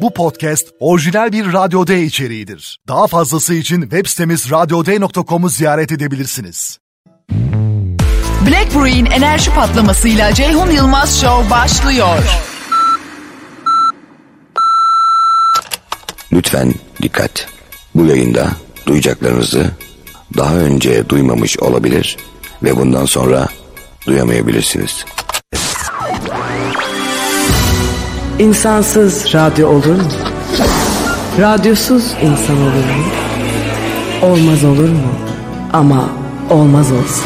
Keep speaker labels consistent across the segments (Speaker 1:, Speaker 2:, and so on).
Speaker 1: Bu podcast orijinal bir Radyo D içeriğidir. Daha fazlası için web sitemiz radyoday.com'u ziyaret edebilirsiniz.
Speaker 2: Black Brew'in enerji patlamasıyla Ceyhun Yılmaz Show başlıyor.
Speaker 3: Lütfen dikkat. Bu yayında duyacaklarınızı daha önce duymamış olabilir ve bundan sonra duyamayabilirsiniz.
Speaker 4: İnsansız radyo olur mu? Radyosuz insan olur mu? Olmaz olur mu? Ama olmaz olsun.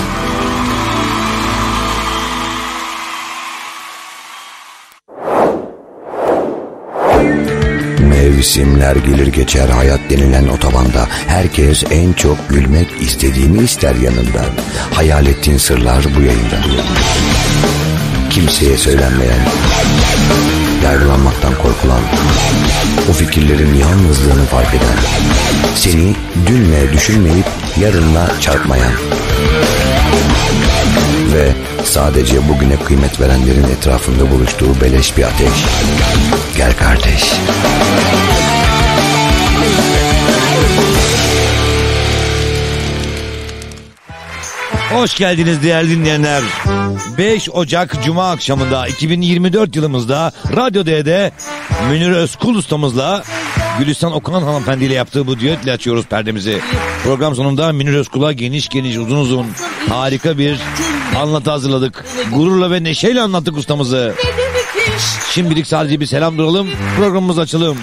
Speaker 3: Mevsimler gelir geçer hayat denilen otobanda herkes en çok gülmek istediğini ister yanından. Hayal ettiğin sırlar bu yayında. Kimseye söylenmeyen, yargılanmaktan korkulan, o fikirlerin yalnızlığını fark eden, seni dünle düşünmeyip yarınla çarpmayan ve sadece bugüne kıymet verenlerin etrafında buluştuğu beleş bir ateş. Gel kardeş.
Speaker 5: Hoş geldiniz değerli dinleyenler. 5 Ocak Cuma akşamında 2024 yılımızda Radyo D'de Münir Özkul ustamızla Gülistan Okan hanımefendiyle yaptığı bu düetle açıyoruz perdemizi. Program sonunda Münir Özkul'a geniş geniş uzun uzun harika bir anlatı hazırladık. Gururla ve neşeyle anlattık ustamızı. Şimdilik sadece bir selam duralım programımız açalım.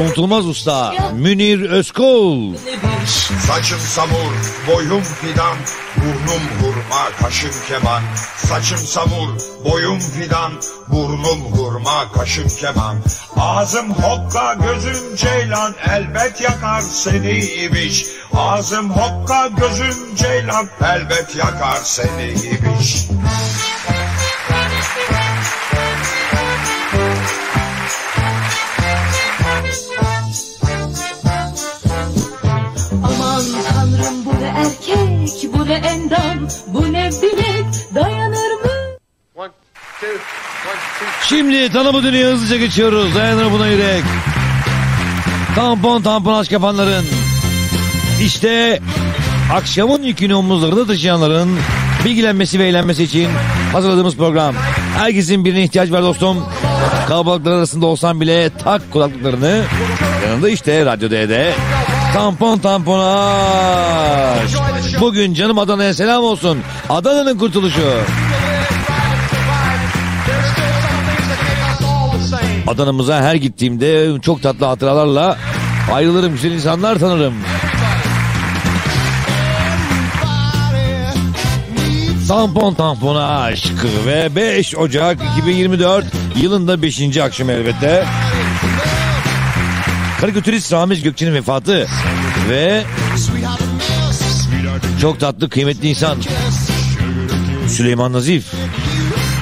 Speaker 5: Unutulmaz usta Münir Özkul.
Speaker 6: Saçım samur, boyum fidan, burnum hurma, kaşım keman. Saçım samur, boyum fidan, burnum hurma, kaşım keman. Ağzım hokka, gözüm ceylan, elbet yakar seni ibiş. Ağzım hokka, gözüm ceylan, elbet yakar seni ibiş.
Speaker 7: Ne endam, bu ne bilek, dayanır mı?
Speaker 5: Şimdi tanımı dünya hızlıca geçiyoruz. Dayanır buna yürek. Tampon tampon aşk yapanların. İşte akşamın yükünü omuzlarında taşıyanların bilgilenmesi ve eğlenmesi için hazırladığımız program. Herkesin birine ihtiyaç var dostum. Kalabalıklar arasında olsan bile tak kulaklıklarını. Yanında işte Radyo D'de tampon tampon aşk. Bugün canım Adana'ya selam olsun. Adana'nın kurtuluşu. Adana'mıza her gittiğimde çok tatlı hatıralarla ayrılırım güzel insanlar tanırım. Tampon tampona aşk ve 5 Ocak 2024 yılında 5. akşam elbette. Karikatürist Ramiz Gökçe'nin vefatı ve çok tatlı kıymetli insan Süleyman Nazif.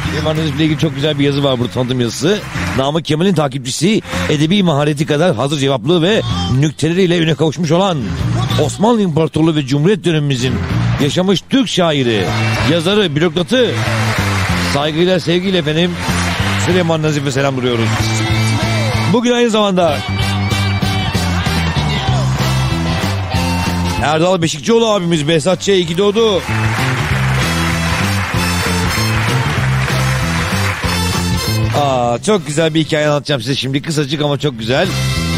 Speaker 5: Süleyman Nazif'le ilgili çok güzel bir yazı var burada tanıtım yazısı. Namık Kemal'in takipçisi edebi mahareti kadar hazır cevaplı ve nükteleriyle üne kavuşmuş olan Osmanlı İmparatorluğu ve Cumhuriyet dönemimizin yaşamış Türk şairi, yazarı, bürokratı saygıyla sevgiyle efendim Süleyman Nazif'e selam duruyoruz. Bugün aynı zamanda Erdal Beşikçioğlu abimiz Behzatçı'ya iyi ki doğdu. Aa, çok güzel bir hikaye anlatacağım size şimdi. Kısacık ama çok güzel.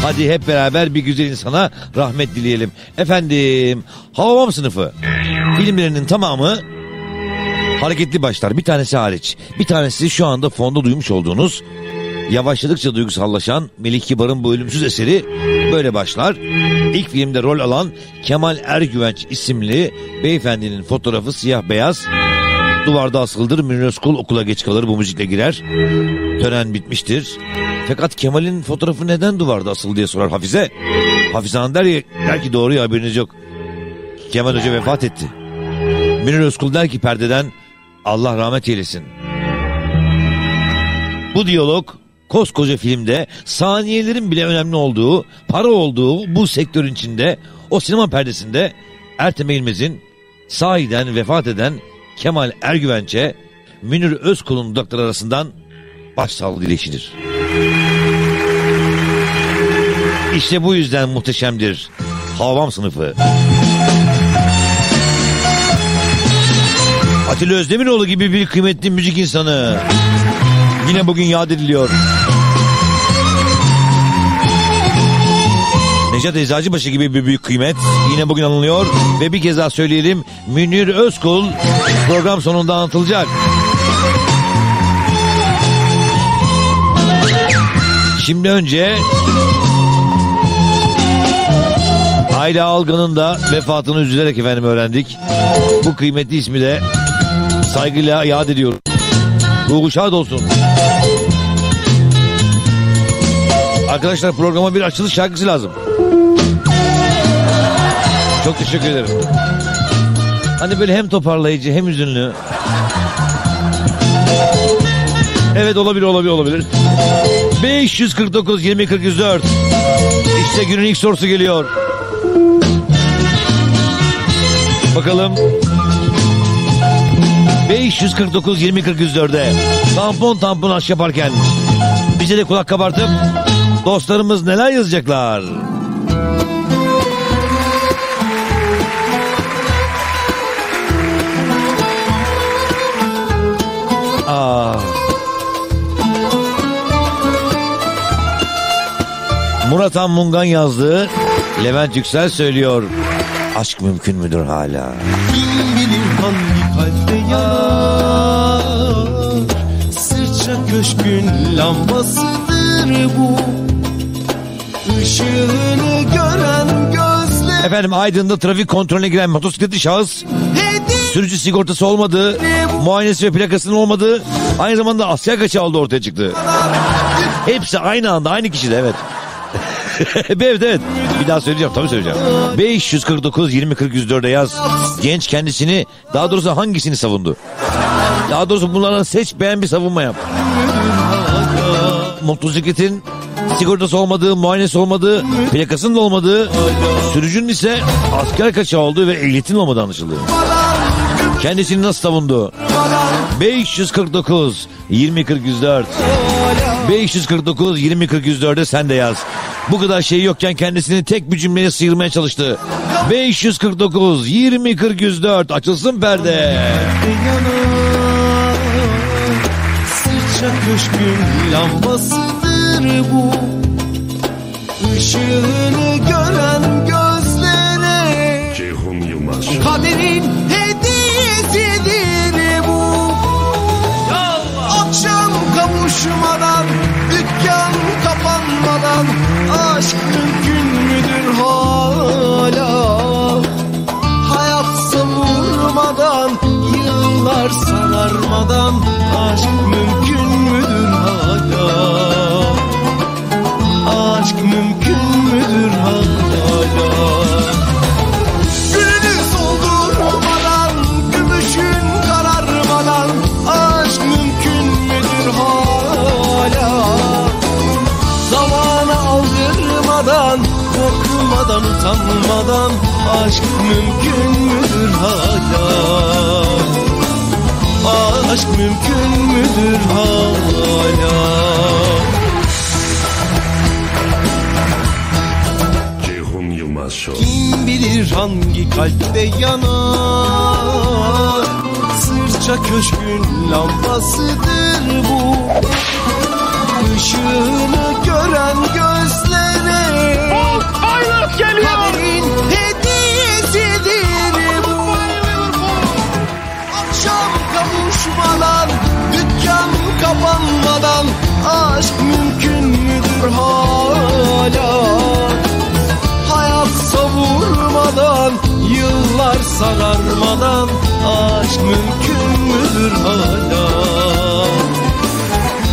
Speaker 5: Hadi hep beraber bir güzel insana rahmet dileyelim. Efendim, Hababam sınıfı. Filmlerinin tamamı hareketli başlar. Bir tanesi hariç. Bir tanesi şu anda fonda duymuş olduğunuz yavaşladıkça duygusallaşan Melih Kibar'ın bu ölümsüz eseri böyle başlar. İlk filmde rol alan Kemal Ergüvenç isimli beyefendinin fotoğrafı siyah beyaz. Duvarda asıldır Münir okula geç kalır bu müzikle girer. Tören bitmiştir. Fakat Kemal'in fotoğrafı neden duvarda asılı diye sorar Hafize. Hafize Hanım der, der ki doğru ya haberiniz yok. Kemal Hoca vefat etti. Münir Özkul der ki perdeden Allah rahmet eylesin. Bu diyalog koskoca filmde saniyelerin bile önemli olduğu, para olduğu bu sektörün içinde o sinema perdesinde Ertem Eğilmez'in sahiden vefat eden Kemal Ergüvenç'e Münir Özkul'un dudakları arasından başsağlığı dilekçidir. İşte bu yüzden muhteşemdir. Havam sınıfı. Atilla Özdemiroğlu gibi bir kıymetli müzik insanı. Yine bugün yad ediliyor. Necat Eczacıbaşı gibi bir büyük kıymet yine bugün anılıyor ve bir kez daha söyleyelim Münir Özkul program sonunda anlatılacak. Şimdi önce Ayla Algan'ın da vefatını üzülerek efendim öğrendik. Bu kıymetli ismi de saygıyla yad ediyorum. Ruhu şad olsun. Arkadaşlar programa bir açılış şarkısı lazım. Çok teşekkür ederim. Hani böyle hem toparlayıcı hem üzünlü. Evet olabilir olabilir olabilir. 549 20 44 İşte günün ilk sorusu geliyor. Bakalım. 549 20 44'e tampon tampon aşk yaparken bize de kulak kabartıp dostlarımız neler yazacaklar? Aa. Murat Han Mungan yazdığı Levent Yüksel söylüyor. Aşk mümkün müdür hala?
Speaker 8: Kim bilir hangi kalpte yanar Sırça köşkün lambasıdır bu
Speaker 5: Efendim Aydın'da trafik kontrolüne giren motosikletli şahıs sürücü sigortası olmadığı, muayenesi ve plakasının olmadığı, aynı zamanda asker kaçağı olduğu ortaya çıktı. Hepsi aynı anda aynı kişide evet. evet evet. Bir daha söyleyeceğim tabii söyleyeceğim. 549 20 40 104'e yaz. Genç kendisini daha doğrusu hangisini savundu? Daha doğrusu bunlardan seç beğen bir savunma yap. Motosikletin sigortası olmadığı, muayenesi olmadığı, plakasının da olmadığı, sürücünün ise asker kaçağı olduğu ve ehliyetinin olmadığı anlaşıldı. Kendisini nasıl savundu? 549 20 40 104 549 20 40 104'e sen de yaz. Bu kadar şey yokken kendisini tek bir cümleye sıyırmaya çalıştı. 549 20 40 104 açılsın perde.
Speaker 8: Sırça köşkün lambasıdır bu Işığını gören gözlere
Speaker 9: Ceyhun Yılmaz.
Speaker 8: Kaderin utanmadan Aşk mümkün müdür hala Aşk mümkün müdür hala
Speaker 9: Ceyhun Yılmaz Show.
Speaker 8: Kim bilir hangi kalpte yanar? Sırça köşkün lambasıdır bu. Işığını gören gözlere Kaderin hediyesidir bu. Akşam kavuşmadan Dükkan kapanmadan Aşk mümkün müdür hala? Hayat savurmadan Yıllar sararmadan Aşk mümkün müdür hala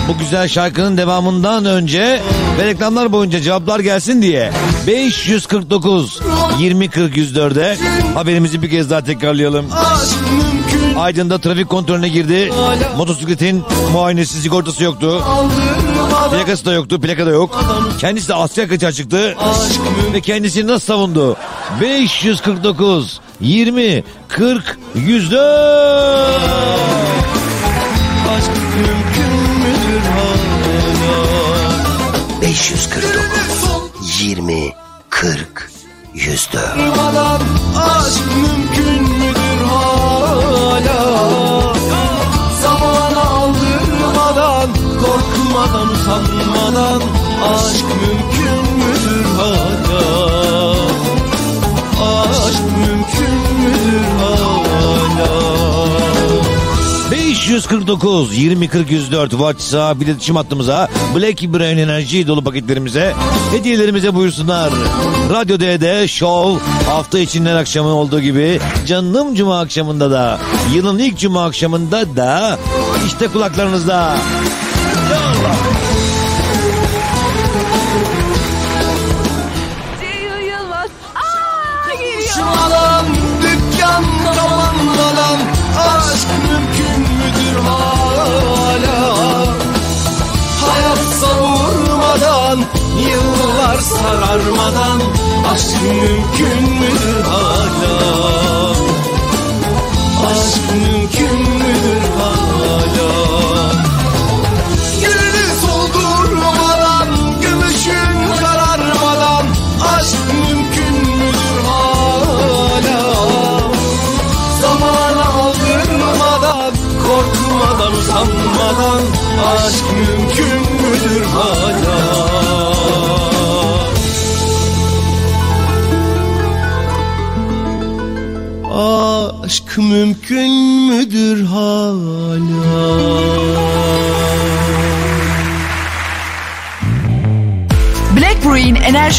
Speaker 5: Bu güzel şarkının devamından önce ve reklamlar boyunca cevaplar gelsin diye 549 20 40 104'e haberimizi bir kez daha tekrarlayalım. Aydın'da trafik kontrolüne girdi. Motosikletin muayenesi sigortası yoktu. Plakası da yoktu. Plaka da yok. Kendisi de Asya kaçağı çıktı. Ve kendisini nasıl savundu? 549 20 40 104
Speaker 10: 549
Speaker 11: 20, 40, 104.
Speaker 8: Durmadan aşk mümkün müdür hala? Korkmadan, usanmadan aşk mümkün müdür hala?
Speaker 5: 549 20 40 104 WhatsApp iletişim hattımıza Black Brain enerji dolu paketlerimize hediyelerimize buyursunlar. Radyo D'de Show hafta içinden akşamı olduğu gibi canım cuma akşamında da yılın ilk cuma akşamında da işte kulaklarınızda.
Speaker 8: Konuşmadan, yıllar sararmadan aşk mümkün müdür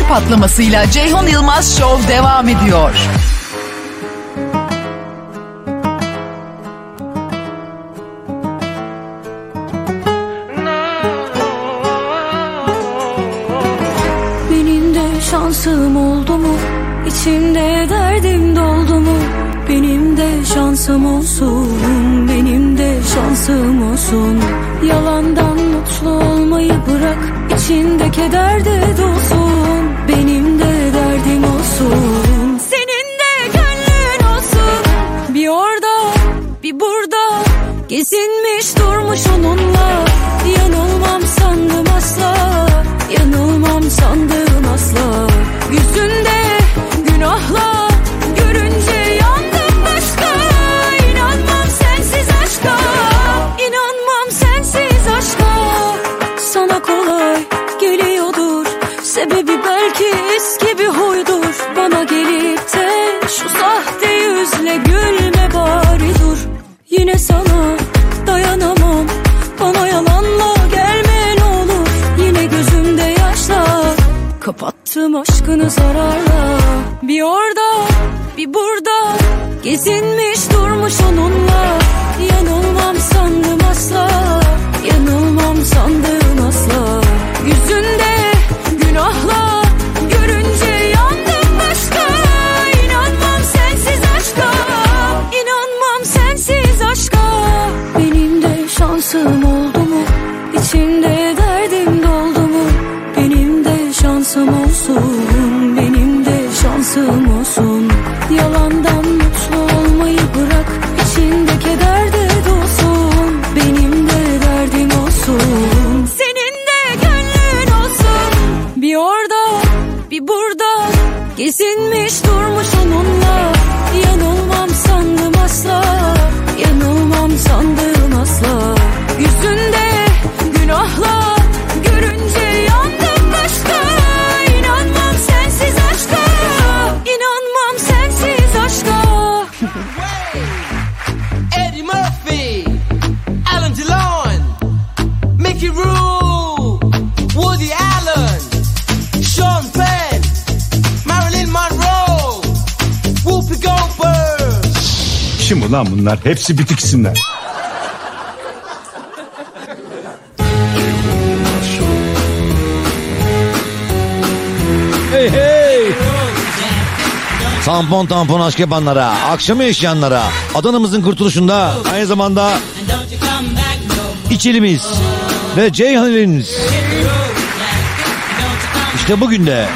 Speaker 12: patlamasıyla Ceyhun Yılmaz Show devam ediyor.
Speaker 13: Benim şansım oldu mu? İçimde derdim doldu mu? Benim de şansım olsun, benim de şansım olsun. Yalandan mutlu olmayı bırak, içinde keder de dolsun. Benim de derdim olsun, kapattım aşkını
Speaker 14: Ulan bunlar? Hepsi bitiksinler.
Speaker 5: Hey hey. Tampon tampon aşk yapanlara, akşamı yaşayanlara, Adana'mızın kurtuluşunda aynı zamanda İçelimiz ve Ceyhan'ımız. İşte bugün de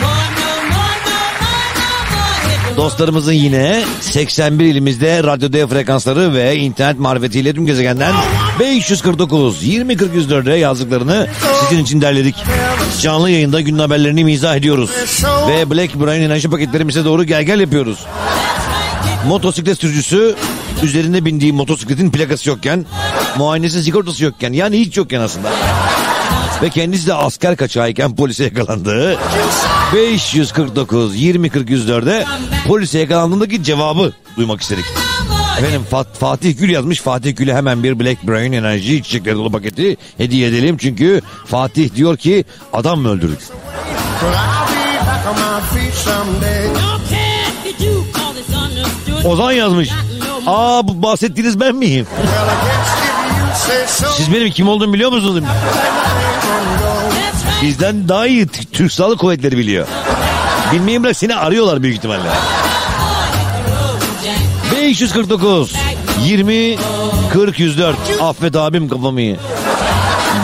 Speaker 5: dostlarımızın yine 81 ilimizde radyo dev frekansları ve internet marifetiyle tüm gezegenden 549 20 40 104'e yazdıklarını sizin için derledik. Canlı yayında günün haberlerini mizah ediyoruz. Ve Black Brian enerji paketlerimize doğru gel gel yapıyoruz. Motosiklet sürücüsü üzerinde bindiği motosikletin plakası yokken, muayenesi sigortası yokken yani hiç yokken aslında. Ve kendisi de asker kaçağıyken polise yakalandı. 549 20 40 104'e polise yakalandığındaki cevabı duymak istedik. Efendim Fat- Fatih Gül yazmış. Fatih Gül'e hemen bir Black Brain enerji içecekleri dolu paketi hediye edelim. Çünkü Fatih diyor ki adam mı öldürdük? Ozan yazmış. Aa bu bahsettiğiniz ben miyim? Siz benim kim olduğumu biliyor musunuz? Bizden daha iyi Türk Silahlı Kuvvetleri biliyor. Bilmeyeyim bırak seni arıyorlar büyük ihtimalle. 549 20 40 104 Affet abim kafamı iyi.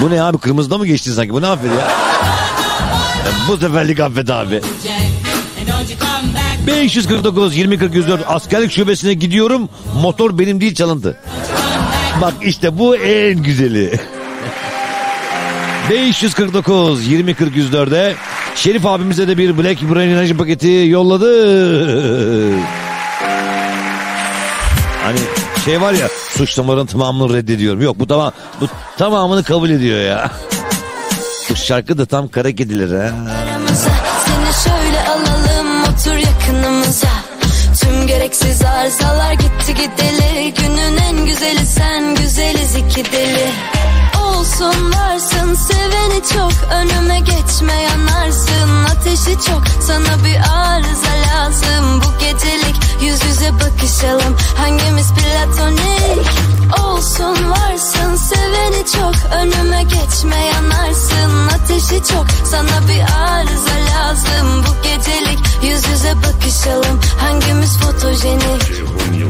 Speaker 5: Bu ne abi kırmızıda mı geçtin sanki? Bu ne affet ya? Bu seferlik affet abi. 549 20 40 104 askerlik şubesine gidiyorum. Motor benim değil çalıntı. Bak işte bu en güzeli. 549 20 40 104'e Şerif abimize de bir Black Brain enerji paketi yolladı. Hani şey var ya suçlamaların tamamını reddediyorum. Yok bu tamam bu tamamını kabul ediyor ya. Bu şarkı da tam kara kedileri ha.
Speaker 15: Seni şöyle alalım otur yakınımıza Tüm gereksiz arızalar gitti gideli. Günün en güzeli sen güzeliz iki deli. Olsun varsın seveni çok Önüme geçme yanarsın Ateşi çok. Sana bir arıza lazım. Bu gecelik yüz yüze bakışalım. Hangimiz platonik? Olsun varsın seveni çok. Önüme geçme yanarsın. Ateşi çok. Sana bir arıza lazım. Bu gecelik yüz yüze bakışalım. Hangimiz fotojenik?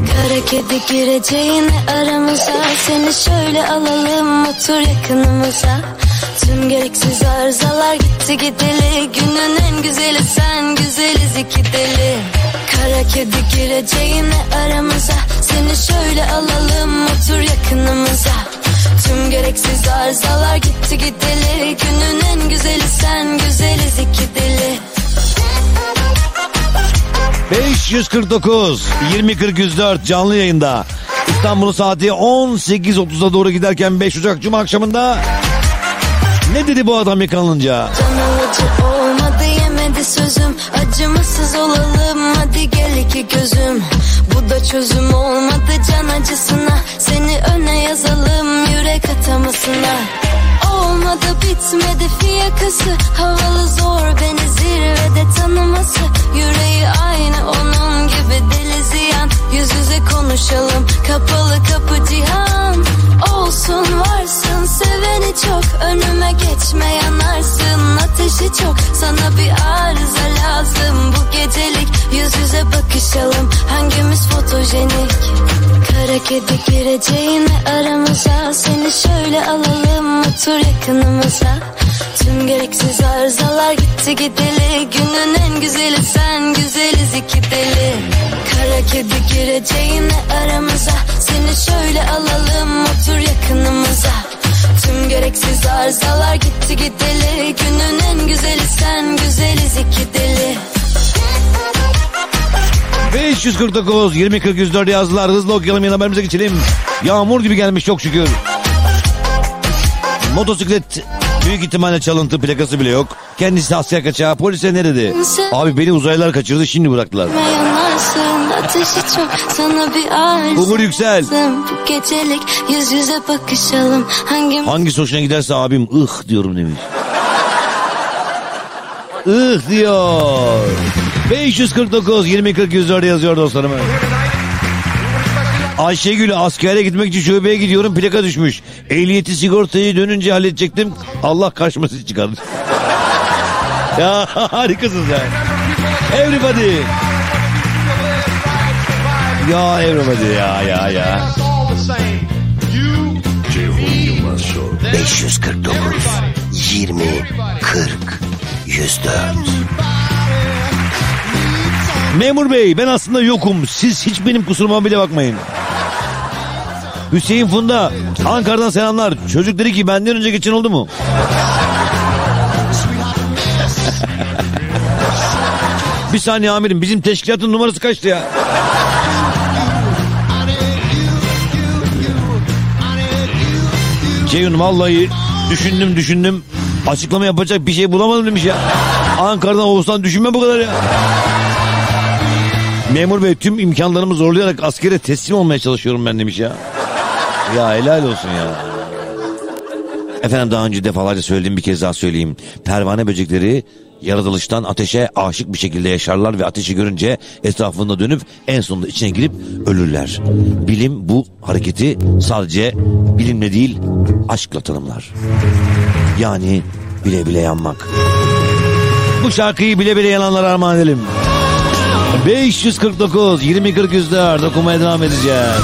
Speaker 15: Kara kedi gireceğine aramıza. Seni şöyle alalım. Otur yakınımıza Tüm gereksiz arızalar gitti gideli. Günün en güzeli sen güzeliz iki deli. Kara kedi gireceğine aramıza? Seni şöyle alalım otur yakınımıza. Tüm gereksiz arızalar gitti gideli. Günün en güzeli sen güzeliz iki deli.
Speaker 5: 549 20 40 104 canlı yayında. İstanbul saati 18.30'a doğru giderken 5 Ocak Cuma akşamında ne dedi bu adam yakalanınca?
Speaker 15: Olmadı yemedi sözüm. Acımasız olalım hadi gel iki gözüm. Bu da çözüm olmadı can acısına. Seni öne yazalım yürek atamasına. Olmadı bitmedi fiyakası. Havalı zor beni zirvede tanıması. Yüreği aynı onun gibi deli ziyan. Yüz yüze konuşalım kapalı kapı cihan Olsun varsın seveni çok. Önüme geçme yanarsın. Ateşi çok. Sana bir arıza lazım. Bu gecelik yüz yüze bakışalım. Hangimiz fotojenik? Kara kedi gireceğine aramıza. Seni şöyle alalım otur yakınımıza. Tüm gereksiz arızalar gitti gideli. Günün en güzeli sen güzeliz iki deli. Kara kedi gireceğine aramıza. Seni şöyle alalım otur yakınımıza Tüm gereksiz arızalar gitti gideli Günün en güzeli sen güzeliz iki deli
Speaker 5: 549 20 40 104 yazdılar. Hızlı okuyalım yine haberimize geçelim. Yağmur gibi gelmiş çok şükür. Motosiklet büyük ihtimalle çalıntı plakası bile yok. Kendisi Asya kaçağı polise ne dedi? Abi beni uzaylılar kaçırdı şimdi bıraktılar.
Speaker 15: Ateşi çok sana bir arıza
Speaker 5: Umur Yüksel.
Speaker 15: Bu gecelik yüz yüze bakışalım Hangimiz
Speaker 5: Hangisi hoşuna giderse abim ıh diyorum demiş. ih diyor. 549 20 40 104 yazıyor dostlarım. Ayşegül askere gitmek için şubeye gidiyorum plaka düşmüş. Ehliyeti sigortayı dönünce halledecektim. Allah kaçması çıkardı. ya harikasın sen. Everybody. Ya everybody ya ya ya.
Speaker 9: Ceyhun Yılmaz Show.
Speaker 11: 549 20 40 104
Speaker 5: Memur bey ben aslında yokum. Siz hiç benim kusuruma bile bakmayın.
Speaker 16: Hüseyin Funda Ankara'dan selamlar. Çocuk dedi ki benden önce geçen oldu mu? Bir saniye amirim bizim teşkilatın numarası kaçtı ya? Ceyhun vallahi düşündüm düşündüm. Açıklama yapacak bir şey bulamadım demiş ya. Ankara'dan Oğuz'dan düşünme bu kadar ya. Memur bey tüm imkanlarımı zorlayarak askere teslim olmaya çalışıyorum ben demiş ya. Ya helal olsun ya. Efendim daha önce defalarca söylediğim bir kez daha söyleyeyim. Pervane böcekleri yaratılıştan ateşe aşık bir şekilde yaşarlar ve ateşi görünce etrafında dönüp en sonunda içine girip ölürler. Bilim bu hareketi sadece bilimle değil aşkla tanımlar. Yani bile bile yanmak. Bu şarkıyı bile bile yananlara armağan edelim. 549 20 40 yüzler okumaya devam edeceğiz.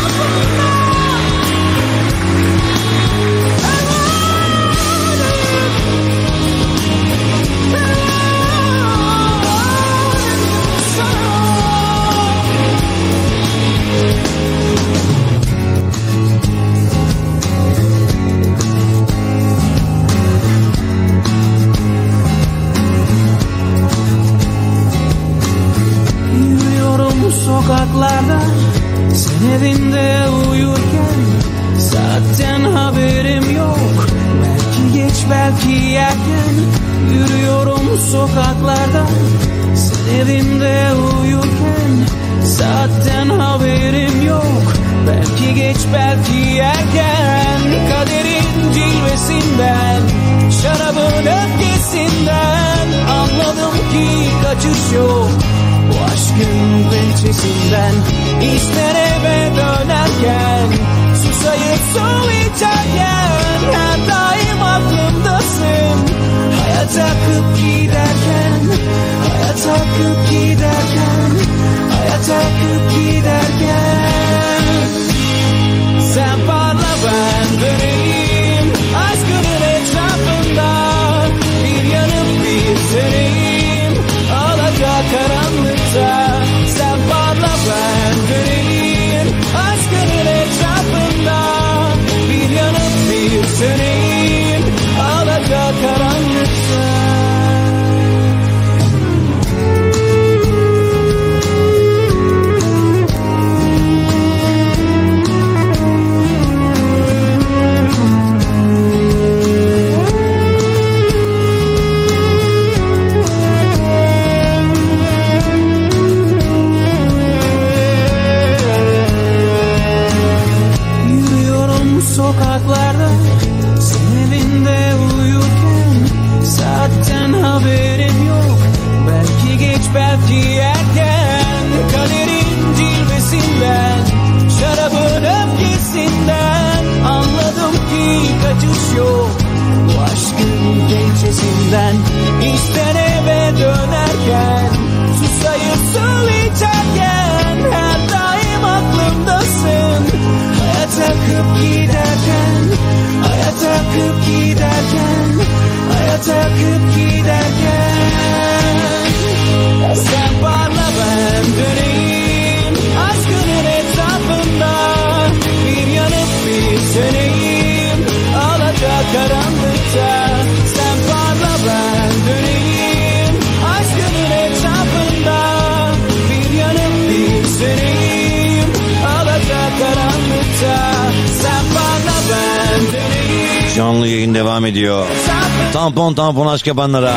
Speaker 16: Tampon tampon aşk yapanlara.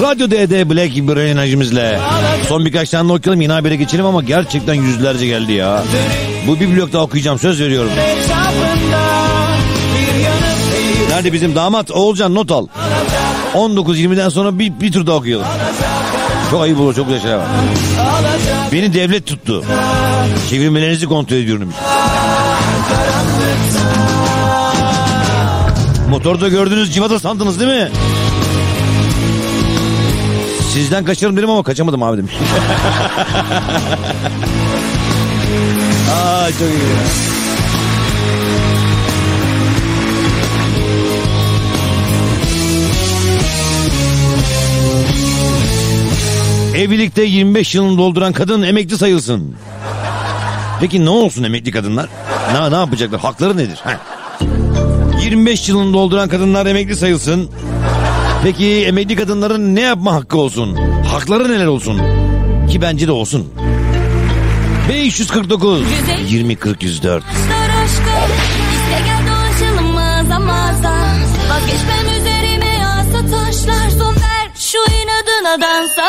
Speaker 16: Radyo DD Black bir enerjimizle. Son birkaç tane okuyalım yine habere geçelim ama gerçekten yüzlerce geldi ya. Bu bir blok daha okuyacağım söz veriyorum. Nerede bizim damat Oğulcan not al. 19-20'den sonra bir, bir tur daha okuyalım. Çok ayıp olur çok güzel şeyler var. Beni devlet tuttu. Çevirmelerinizi kontrol ediyorum. Motorda gördüğünüz civata sandınız değil mi? Sizden kaçarım dedim ama kaçamadım abi demiş. Aa çok iyi. Ya. Evlilikte 25 yılını dolduran kadın emekli sayılsın.
Speaker 5: Peki ne olsun emekli kadınlar? Ne, ne yapacaklar? Hakları nedir? Heh. 25 yılını dolduran kadınlar emekli sayılsın. Peki emekli kadınların ne yapma hakkı olsun? Hakları neler olsun? Ki bence de olsun. 549 20 40 104
Speaker 7: Vazgeçmem üzerime yağsa taşlar son ver şu inadına dansa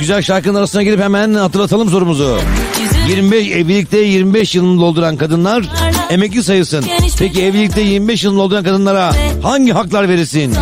Speaker 5: güzel şarkının arasına girip hemen hatırlatalım sorumuzu. 25 evlilikte 25 yılını dolduran kadınlar emekli sayılsın. Peki evlilikte 25 yılını dolduran kadınlara hangi haklar
Speaker 2: verilsin?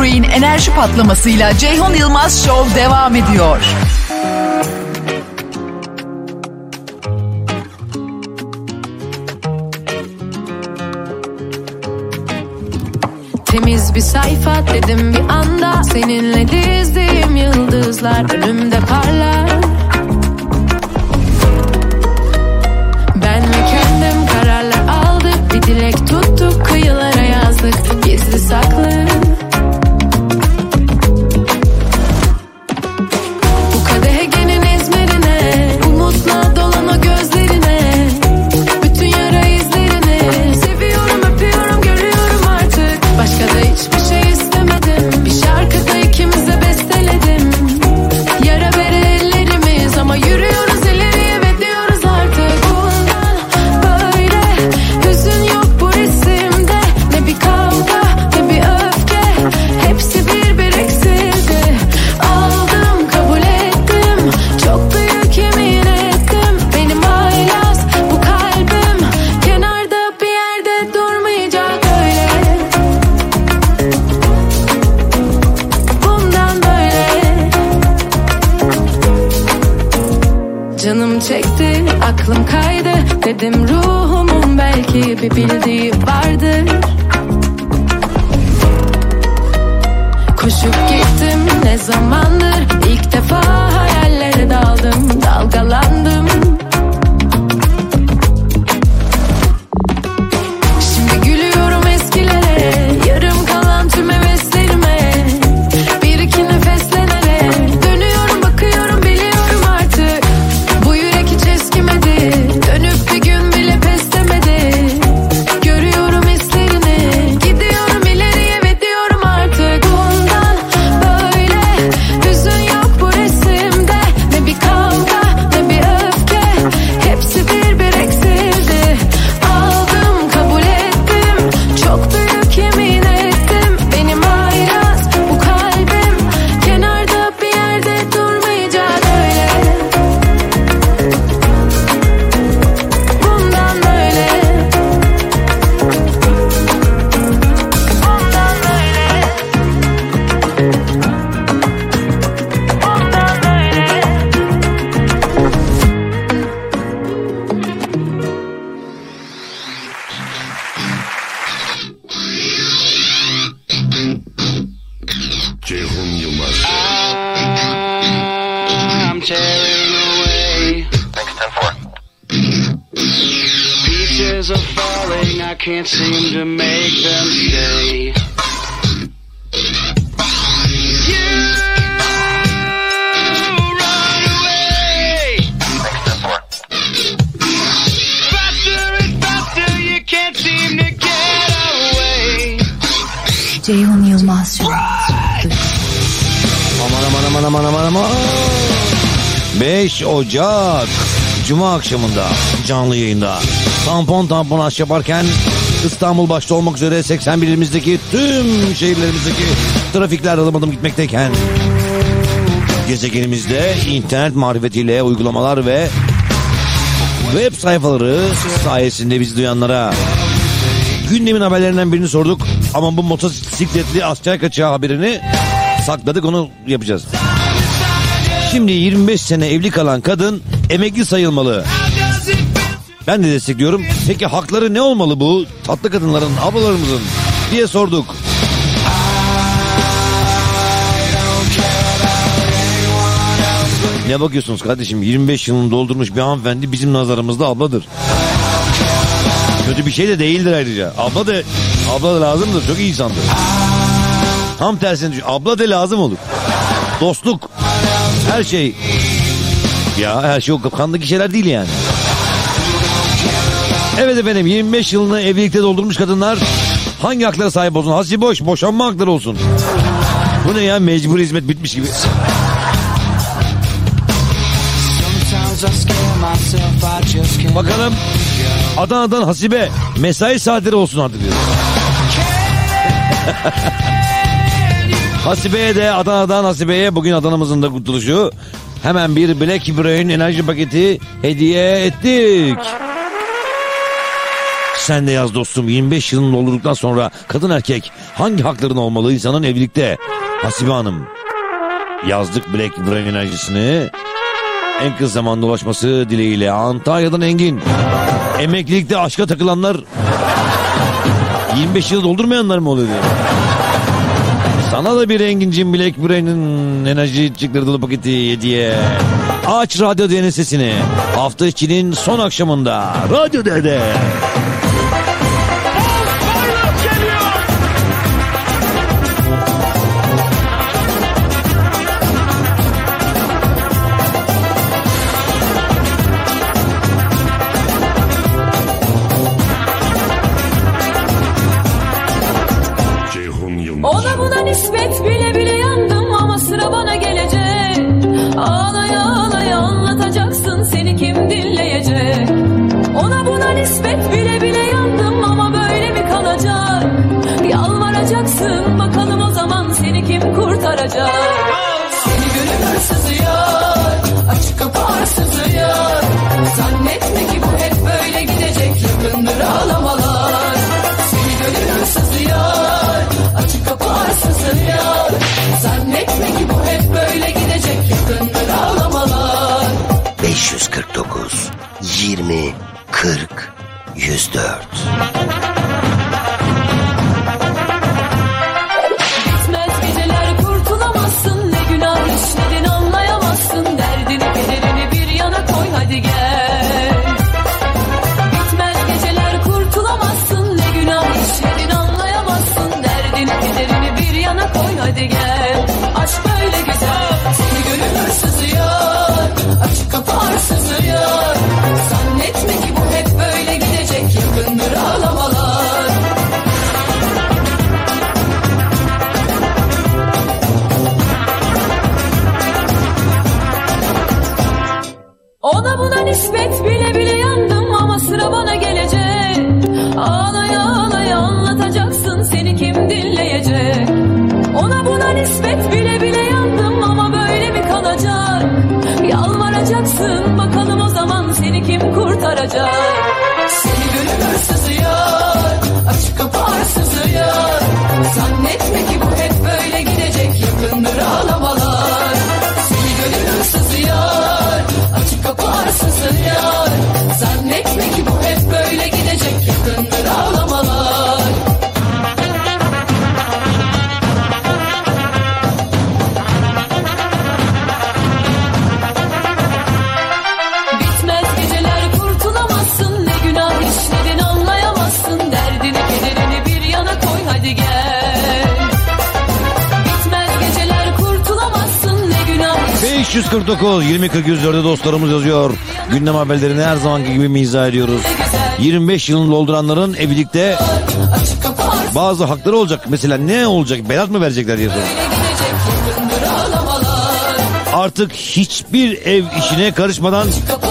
Speaker 2: Brewing enerji patlamasıyla Ceyhun Yılmaz Show devam ediyor.
Speaker 17: Temiz bir sayfa dedim bir anda. Seninle dizdiğim yıldızlar önümde parlar. Ben ve kendim kararlar aldık. Bir dilek tuttuk kıyılara yazdık. Gizli saklı.
Speaker 18: Can't seem to make them stay.
Speaker 12: Ceyhun Yılmaz Show.
Speaker 5: Aman aman aman aman aman aman. 5 Ocak Cuma akşamında canlı yayında tampon tampon aç yaparken İstanbul başta olmak üzere 81 ilimizdeki tüm şehirlerimizdeki trafikler adım adım gitmekteyken gezegenimizde internet marifetiyle uygulamalar ve web sayfaları sayesinde bizi duyanlara gündemin haberlerinden birini sorduk ama bu motosikletli asker kaçağı haberini sakladık onu yapacağız. Şimdi 25 sene evli kalan kadın emekli sayılmalı. Ben de destekliyorum. Peki hakları ne olmalı bu tatlı kadınların, ablalarımızın diye sorduk. Ne bakıyorsunuz kardeşim 25 yılını doldurmuş bir hanımefendi bizim nazarımızda abladır. Kötü bir şey de değildir ayrıca. Abla da, abla da lazımdır çok iyi insandır. Tam tersine düşün. Abla da lazım olur. Dostluk. Her şey. Ya her şey o kandaki şeyler değil yani. Evet efendim 25 yılını evlilikte doldurmuş kadınlar hangi haklara sahip olsun? Hasi boş boşanma hakları olsun. Bu ne ya mecbur hizmet bitmiş gibi. Bakalım Adana'dan Hasibe mesai saatleri olsun artık diyor. Hasibe'ye de Adana'dan Hasibe'ye bugün Adana'mızın da kurtuluşu. Hemen bir Black Brain enerji paketi hediye ettik. Sen de yaz dostum 25 yılın doldurduktan sonra kadın erkek hangi hakların olmalı insanın evlilikte? Hasibe Hanım. Yazdık Black Brain enerjisini. En kısa zamanda ulaşması dileğiyle Antalya'dan Engin. Emeklilikte aşka takılanlar 25 yıl doldurmayanlar mı oluyor diye. Sana da bir Engin'cim Black Brain'in enerji çıkları dolu paketi hediye. Aç radyo dene sesini. Hafta içinin son akşamında. Radyo dede. Haberlerini her zamanki gibi mizah ediyoruz. 25 yılını dolduranların evlilikte bazı hakları olacak. Mesela ne olacak? Berat mı verecekler diye soruyor. Artık hiçbir ev işine karışmadan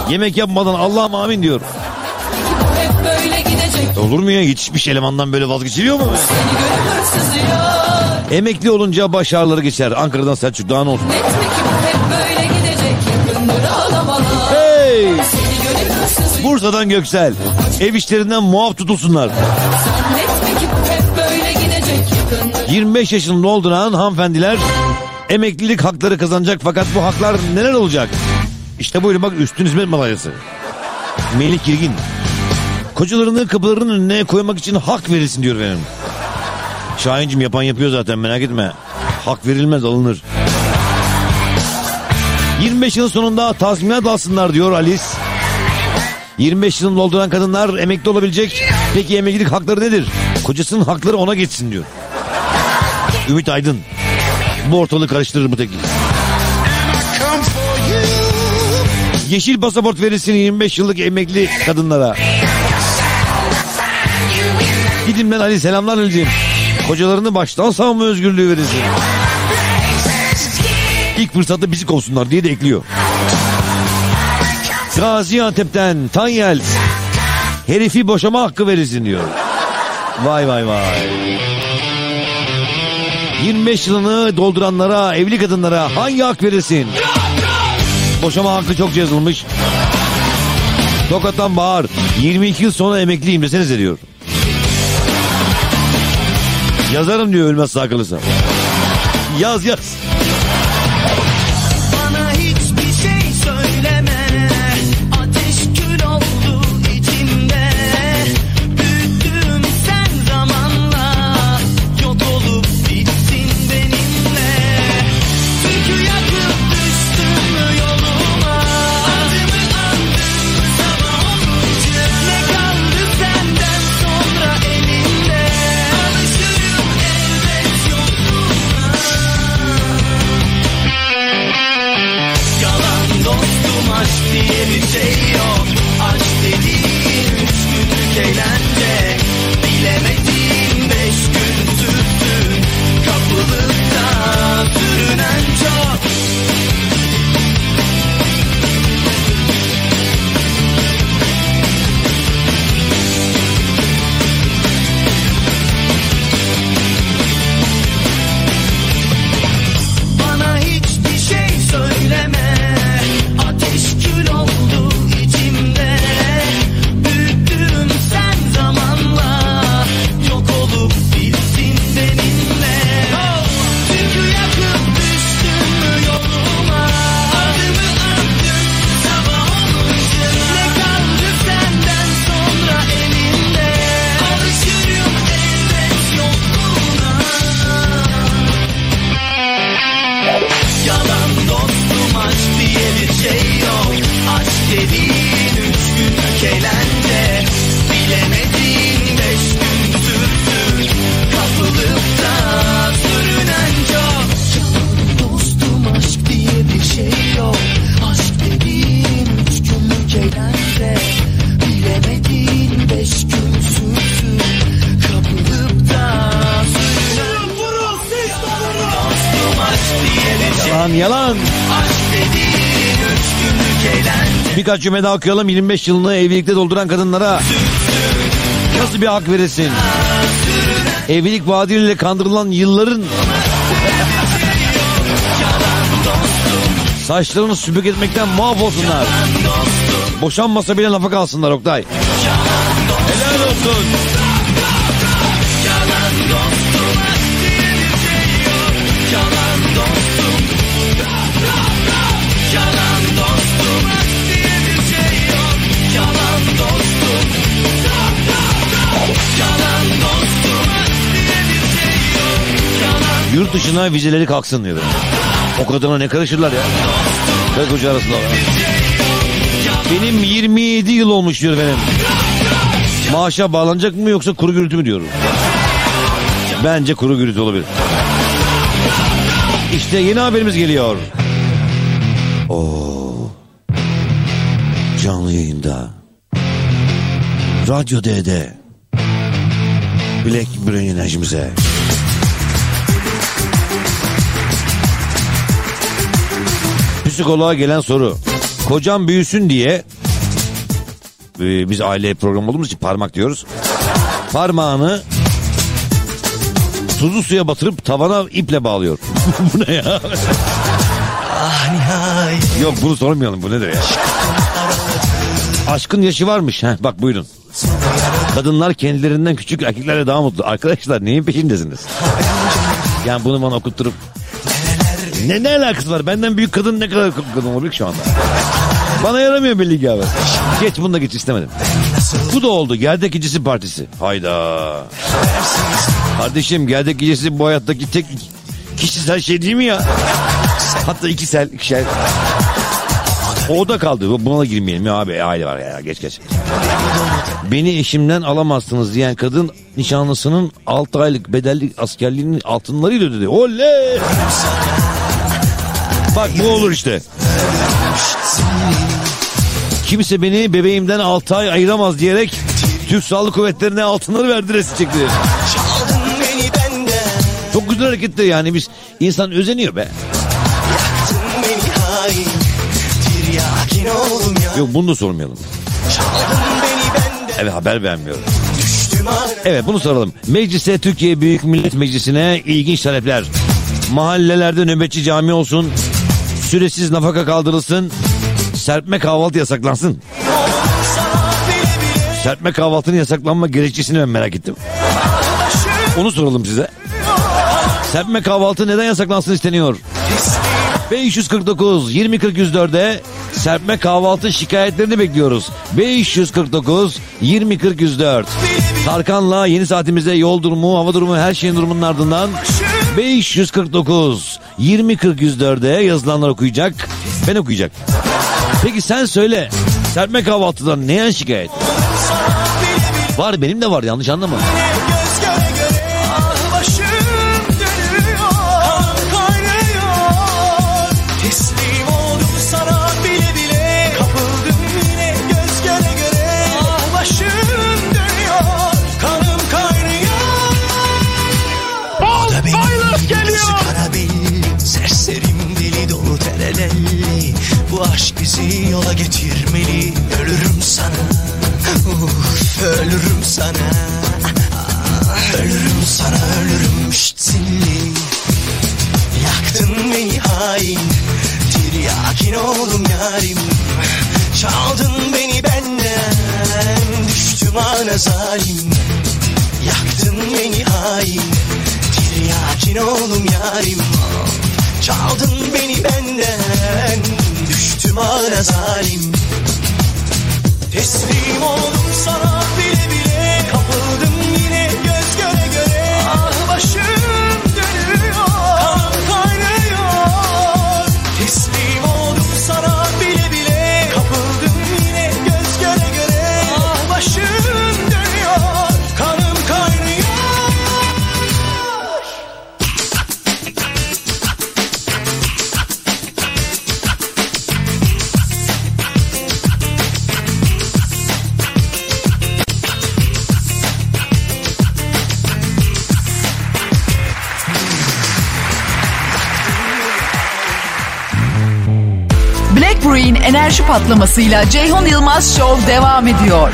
Speaker 5: yemek yapmadan Allah'ım amin diyor. Olur mu ya? Yetişmiş elemandan böyle vazgeçiliyor mu? Emekli olunca baş ağrıları geçer. Ankara'dan Selçuk daha ne olsun?
Speaker 13: Peki
Speaker 5: Bursa'dan Göksel. Ev işlerinden muaf tutulsunlar.
Speaker 13: Zannetme ki bu hep böyle gidecek Yakındır
Speaker 5: 25 yaşını dolduran hanımefendiler emeklilik hakları kazanacak fakat bu haklar neler olacak? İşte buyurun bak üstün hizmet madalyası. Melih Girgin. Kocalarını kapılarının önüne koymak için hak verilsin diyor benim. Şahincim yapan yapıyor zaten merak etme. Hak verilmez alınır. 25 yıl sonunda tazminat alsınlar diyor Alice. 25 yılını dolduran kadınlar emekli olabilecek. Peki emeklilik hakları nedir? Kocasının hakları ona geçsin diyor. Ümit Aydın. Bu ortalığı karıştırır bu teklif. Yeşil pasaport verilsin 25 yıllık emekli kadınlara. Gidimden Ali selamlar Ali'ciğim. Kocalarını baştan savunma özgürlüğü verilsin. İlk fırsatta bizi kovsunlar diye de ekliyor. Gaziantep'ten Tanyel herifi boşama hakkı verilsin diyor. Vay vay vay. 25 yılını dolduranlara, evli kadınlara hangi hak verilsin? Boşama hakkı çok yazılmış. Tokat'tan Bahar. 22 yıl sonra emekliyim desenize diyor. Yazarım diyor ölmez sağ kalırsam. Yaz yaz. Birkaç cümle okuyalım. 25 yılını evlilikte dolduran kadınlara nasıl bir hak verirsin? Evlilik vaadiyle kandırılan yılların saçlarını süpük etmekten muaf olsunlar. Boşanmasa bile lafa kalsınlar Oktay. Helal olsun. Yurt dışına vizeleri kalksın diyor. O kadına ne karışırlar ya. Karı koca arasında. Benim 27 yıl olmuş diyor benim. Maaşa bağlanacak mı yoksa kuru gürültü mü diyorum. Bence kuru gürültü olabilir. İşte yeni haberimiz geliyor. Oo. Canlı yayında. Radyo D'de. Black Brain enerjimize. Psikoloğa gelen soru. Kocam büyüsün diye e, biz aile programı olduğumuz için parmak diyoruz. Parmağını tuzlu suya batırıp tavana iple bağlıyor. Bu ne ya?
Speaker 19: Ah nihayet
Speaker 5: Yok bunu sormayalım bu nedir ya? Aşkın yaşı varmış. Heh, bak buyurun. Kadınlar kendilerinden küçük erkeklerle daha mutlu. Arkadaşlar neyin peşindesiniz? Yani bunu bana okutturup ne ne alakası var? Benden büyük kadın ne kadar kadın olabilir şu anda? Bana yaramıyor belli ki abi. Geç bunu da geç istemedim. Bu da oldu. Gerdek Gecesi Partisi. Hayda. Kardeşim Gerdek Gecesi bu hayattaki tek kişisel şey değil mi ya? Hatta ikisel, ikişer. O da kaldı. Buna da girmeyelim ya abi. Aile var ya geç geç. Beni eşimden alamazsınız diyen kadın nişanlısının 6 aylık bedelli askerliğinin altınlarıyla ödedi. Oley! Bak bu olur işte. Kimse beni bebeğimden 6 ay ayıramaz diyerek Türk Sağlık Kuvvetleri'ne altınları verdi resim çekti. Çok güzel hareketler yani biz insan özeniyor be. Yok bunu da sormayalım. Evet haber vermiyorum. Evet bunu soralım. Meclise Türkiye Büyük Millet Meclisi'ne ilginç talepler. Mahallelerde nöbetçi cami olsun. Süresiz nafaka kaldırılsın. Serpme kahvaltı yasaklansın. Serpme kahvaltının yasaklanma gerekçesini ben merak ettim. Onu soralım size. Serpme kahvaltı neden yasaklansın isteniyor? 549 2040 104'e serpme kahvaltı şikayetlerini bekliyoruz. 549 2040 104. Tarkan'la yeni saatimizde yol durumu, hava durumu, her şeyin durumunun ardından 549 2040 104'e yazılanlar okuyacak. Ben okuyacak. Peki sen söyle. Serpme kahvaltıdan neye şikayet? Var benim de var yanlış anlama.
Speaker 19: Tiryakin oldum yarim. Çaldın beni benden Düştüm ana zalim. Yaktın beni hain Tiryakin oldum yarim. Çaldın beni benden Düştüm ana zalim. Teslim oldum sana bile
Speaker 12: patlamasıyla Ceyhun Yılmaz Show devam ediyor.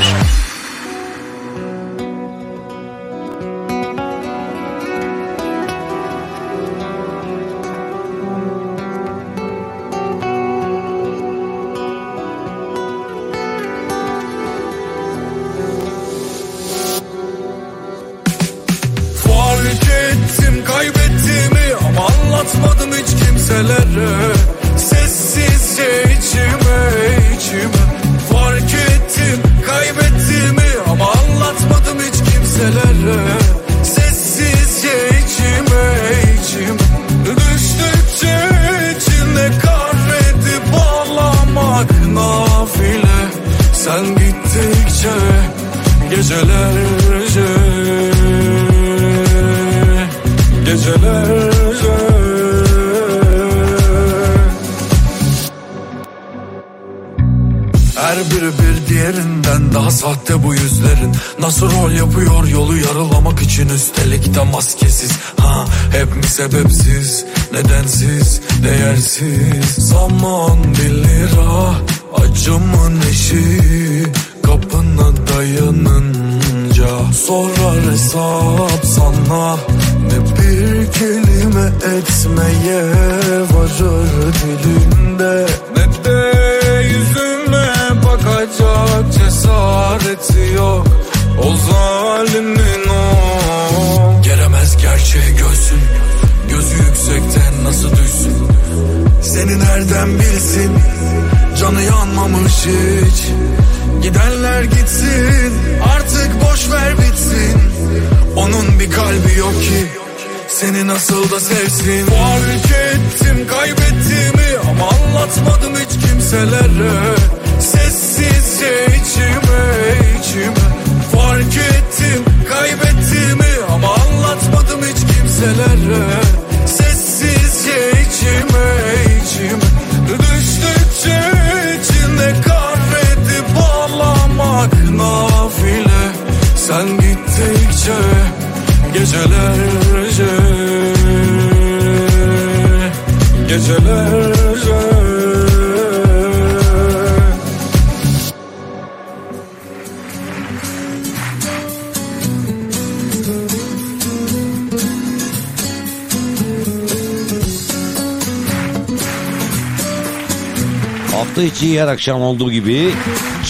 Speaker 5: İçi her akşam olduğu gibi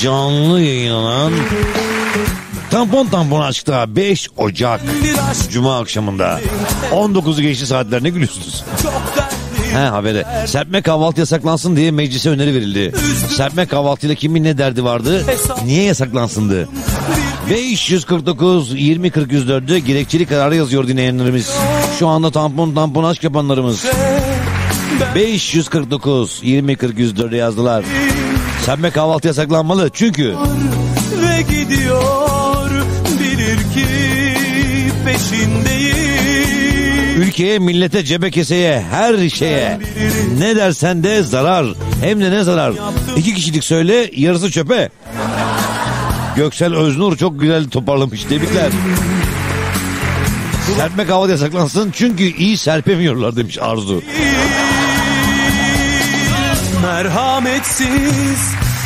Speaker 5: canlı yayınlanan Tampon Tampon Aşk'ta 5 Ocak Cuma akşamında 19'u geçti saatler ne gülüyorsunuz? He habere. Serpme kahvaltı yasaklansın diye meclise öneri verildi. Serpme kahvaltıyla kimin ne derdi vardı? Niye yasaklansındı? 549 20 40 104'de gerekçeli kararı yazıyor dinleyenlerimiz. Şu anda tampon tampon aşk yapanlarımız. 549 20 40 104'e yazdılar. Serpme kahvaltı yasaklanmalı çünkü
Speaker 20: ve gidiyor bilir ki peşindeyim
Speaker 5: ülkeye, millete, cebe keseye, her şeye ne dersen de zarar. Hem de ne zarar. İki kişilik söyle yarısı çöpe. Göksel Öznur çok güzel toparlamış. Tebrikler. Serpme kahvaltı yasaklansın çünkü iyi serpemiyorlar demiş Arzu.
Speaker 20: Merhametsiz.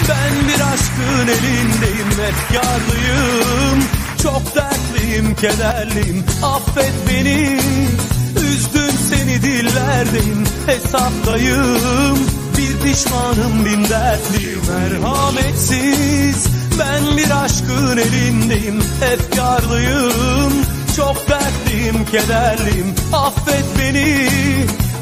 Speaker 20: Ben bir aşkın elindeyim Efkarlıyım çok dertliyim kederliyim. Affet beni. Üzdüm seni dillerdeyim Hesaptayım bir pişmanım bin dertliyim. Merhametsiz. Ben bir aşkın elindeyim Efkarlıyım çok dertliyim kederliyim. Affet beni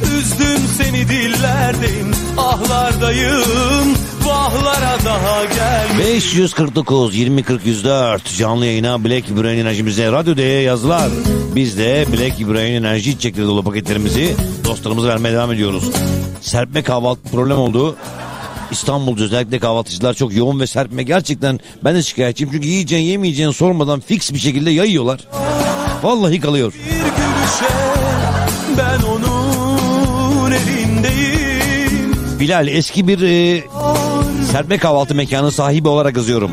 Speaker 20: Üzdüm seni dillerdeyim ahlardayım vahlara daha gel
Speaker 5: 549 20 40 104 canlı yayına Black Brain enerjimize Radyo D'ye yazılar. Biz de Black Brain enerji içecekleri dolu paketlerimizi dostlarımıza vermeye devam ediyoruz. Serpme kahvaltı problem oldu. İstanbul'da özellikle kahvaltıcılar çok yoğun ve serpme gerçekten ben de şikayetçiyim. Çünkü yiyeceğin yemeyeceğin sormadan fix bir şekilde yayıyorlar. Vallahi kalıyor.
Speaker 20: Bir gülüşe ben onun
Speaker 5: Bilal eski bir e, serpme kahvaltı mekanı sahibi olarak yazıyorum.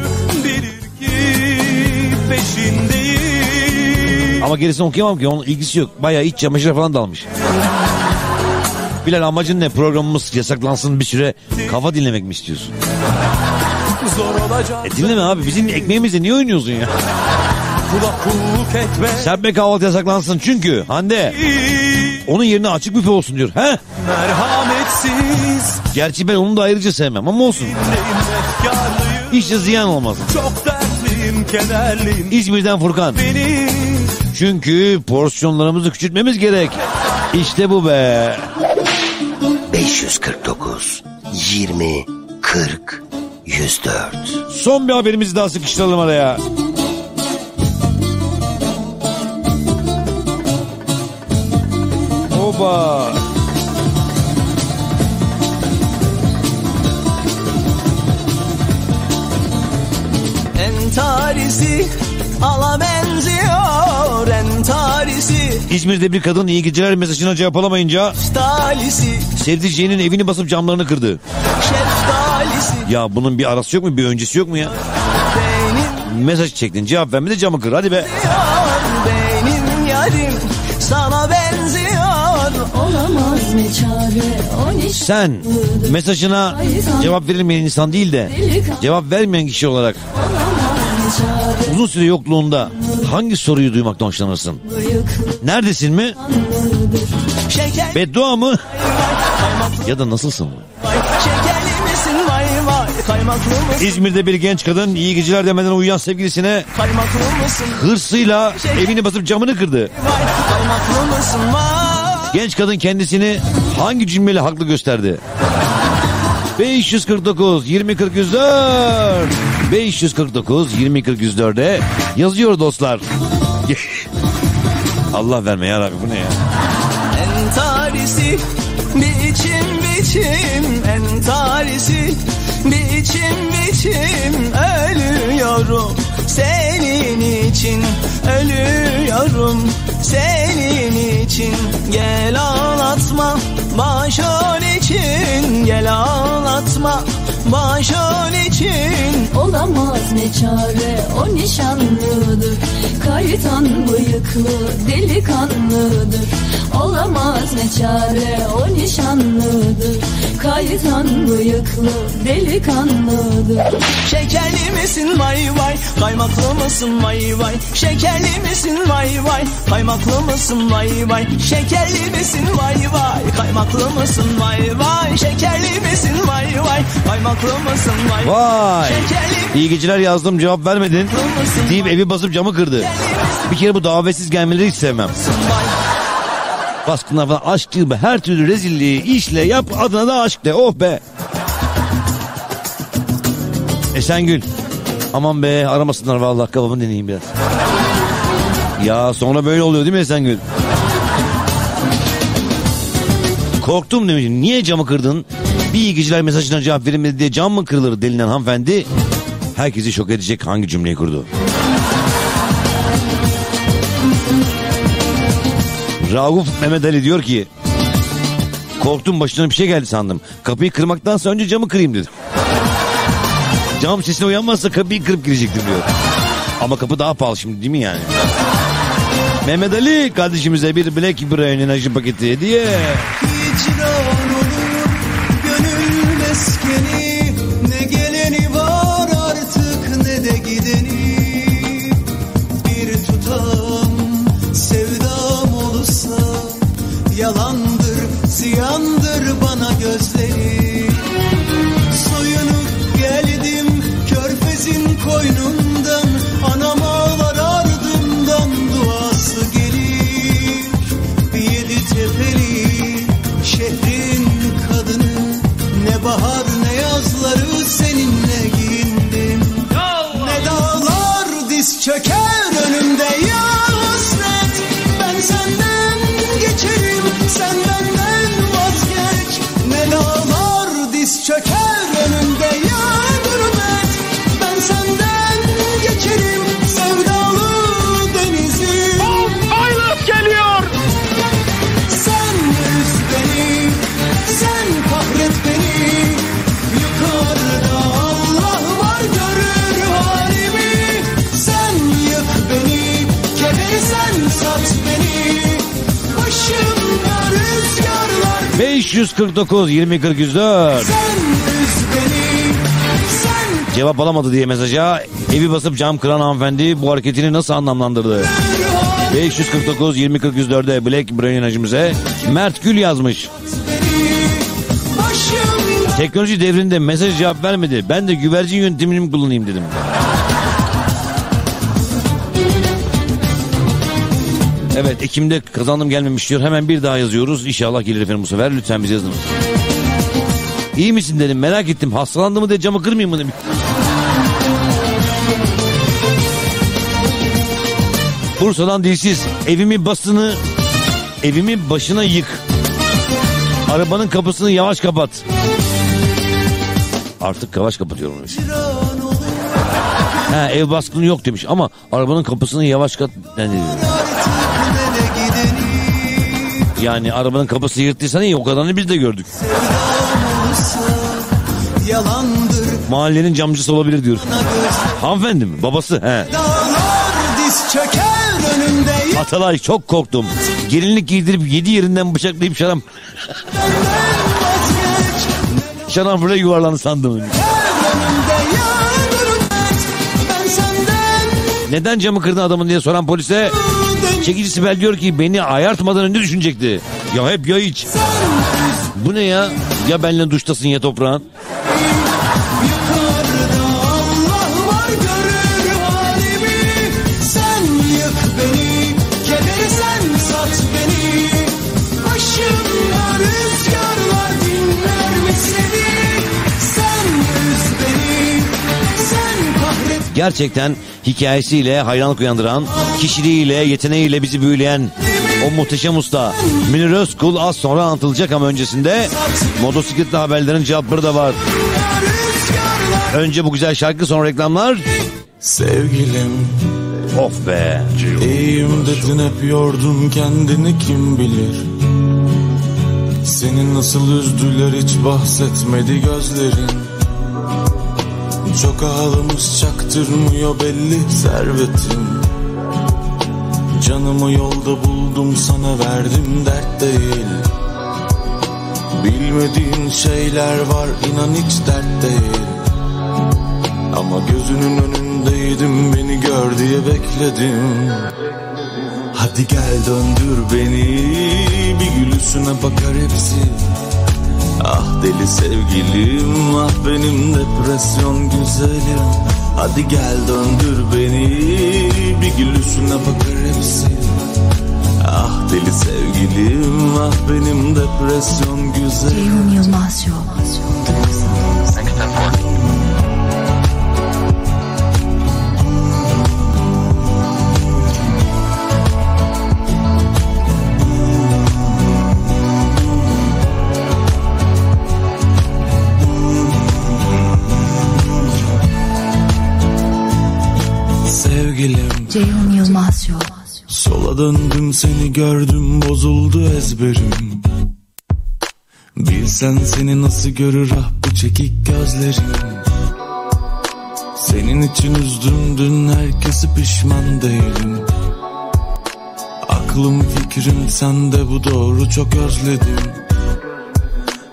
Speaker 5: Ama gerisini okuyamam ki onun ilgisi yok. Bayağı iç çamaşırı falan dalmış. Bilal amacın ne? Programımız yasaklansın bir süre kafa dinlemek mi istiyorsun? E dinleme abi bizim ekmeğimizle niye oynuyorsun ya? Serpme kahvaltı yasaklansın çünkü Hande onun yerine açık büfe olsun diyor. He?
Speaker 20: Merhametsiz
Speaker 5: Gerçi ben onu da ayrıca sevmem ama olsun. de ziyan olmaz.
Speaker 20: çok dertliyim kederliyim
Speaker 5: İzmir'den Furkan.
Speaker 20: Beni
Speaker 5: Çünkü porsiyonlarımızı küçültmemiz gerek. İşte bu be.
Speaker 11: 549 20 40 104
Speaker 5: Son bir haberimizi daha sıkıştıralım araya. Oba.
Speaker 20: Entarisi ala benziyor Entarisi
Speaker 5: İzmir'de bir kadın iyi geceler mesajına cevap alamayınca
Speaker 20: Talisi
Speaker 5: sevdiceğinin evini basıp camlarını kırdı.
Speaker 20: Şeftalisi
Speaker 5: Ya bunun bir arası yok mu bir öncesi yok mu ya? mesaj çektin cevap vermedi camı kır hadi be.
Speaker 8: Benim
Speaker 5: Sen mesajına cevap verilmeyen insan değil de cevap vermeyen kişi olarak uzun süre yokluğunda hangi soruyu duymaktan hoşlanırsın? Neredesin mi? Beddua mı? ya da nasılsın mı? İzmir'de bir genç kadın iyi geceler demeden uyuyan sevgilisine hırsıyla evini basıp camını kırdı. Genç kadın kendisini hangi cümleyle haklı gösterdi? 549 20 40 104 549 20 40 104'e yazıyor dostlar. Allah verme ya Rabbi bu ne ya?
Speaker 8: Entarisi biçim biçim Entarisi biçim biçim Ölüyorum senin için Ölüyorum senin için. Gel ağlatma başın için. Gel ağlatma başın için.
Speaker 7: Olamaz ne çare o nişanlıdır. Kaytan bıyıklı delikanlıdır Olamaz ne çare o nişanlıdır. Kaytan bıyıklı delikanlıdır.
Speaker 8: Şekerli misin? Vay vay. Kaymaklı mısın? Vay vay. Şekerli misin? Vay vay. Kaymaklı mısın? Vay vay. Şekerli misin? Vay vay. Kaymaklı mısın? Vay vay. Şekerli misin? Vay vay. Kaymaklı mısın? Vay
Speaker 5: Vay.
Speaker 8: Şekerli
Speaker 5: İyi geceler yazdım cevap vermedin. Deyip evi basıp camı kırdı. Bir kere bu davetsiz gelmeleri hiç sevmem. Baskınlar falan aşk be. Her türlü rezilliği işle yap adına da aşk de. Oh be. Esengül. Aman be aramasınlar vallahi kafamı deneyeyim biraz. Ya sonra böyle oluyor değil mi Esengül? Korktum demişim. Niye camı kırdın? Bir iyi geceler mesajına cevap verilmedi diye cam mı kırılır denilen hanımefendi herkesi şok edecek hangi cümleyi kurdu? Rauf Mehmet Ali diyor ki korktum başına bir şey geldi sandım. Kapıyı kırmaktansa önce camı kırayım dedim. Cam sesine uyanmazsa kapıyı kırıp girecektim diyor. Ama kapı daha pahalı şimdi değil mi yani? Mehmet Ali kardeşimize bir Black Brain enerji paketi hediye.
Speaker 8: Hicran
Speaker 5: 549 20 40 104.
Speaker 8: Sen üz beni, sen
Speaker 5: Cevap alamadı diye mesaja evi basıp cam kıran hanımefendi bu hareketini nasıl anlamlandırdı? 549 20 40 104'e Black Brain enerjimize Mert Gül yazmış. Teknoloji devrinde mesaj cevap vermedi. Ben de güvercin yöntemini mi kullanayım dedim. Evet Ekim'de kazandım gelmemiş diyor. Hemen bir daha yazıyoruz. İnşallah gelir efendim bu sefer. Lütfen bize yazın. İyi misin dedim merak ettim. Hastalandı mı diye camı kırmayayım mı dedim. Bursa'dan dilsiz evimi basını evimi başına yık. Arabanın kapısını yavaş kapat. Artık yavaş kapatıyorum. Ha, ev baskını yok demiş ama arabanın kapısını yavaş kat... Yani, yani arabanın kapısı yırttıysan iyi o kadarını biz de gördük.
Speaker 8: Yalandır
Speaker 5: Mahallenin camcısı olabilir diyor. Hanımefendi mi? Babası? He. Atalay çok korktum. Gelinlik giydirip yedi yerinden bıçaklayıp şaram... Şaranfıra yuvarlandı sandım. Neden camı kırdın adamın diye soran polise çekici Sibel diyor ki beni ayartmadan önce düşünecekti. Ya hep ya hiç. Bu ne ya? Ya benle duştasın ya toprağın. Gerçekten hikayesiyle hayranlık uyandıran, kişiliğiyle, yeteneğiyle bizi büyüleyen o muhteşem usta Münir Özkul az sonra anlatılacak ama öncesinde motosikletli haberlerin cevapları da var. Önce bu güzel şarkı sonra reklamlar.
Speaker 20: Sevgilim
Speaker 5: Of be.
Speaker 20: İyiyim dedin hep yordun kendini kim bilir Seni nasıl üzdüler hiç bahsetmedi gözlerin Çok ağlamış çaktırmıyor belli servetim. Canımı yolda buldum sana verdim dert değil. Bilmediğin şeyler var inan hiç dert değil. Ama gözünün önündeydim beni gör diye bekledim. Hadi gel döndür beni bir gülüşüne bakar hepsi Ah deli sevgilim ah benim depresyon güzelim. Hadi gel döndür beni bir gülüşüne bakar hepsi. Ah deli sevgilim ah benim depresyon güzelim.
Speaker 21: Ceyhun Yılmaz Show.
Speaker 20: Sevgilim
Speaker 21: Ceyhun Yılmaz Show.
Speaker 20: Sola döndüm seni gördüm bozuldu ezberim. Bilsen seni nasıl görür ah bu çekik gözlerim. Senin için üzdüm dün herkesi pişman değilim. Aklım fikrim sende bu doğru çok özledim.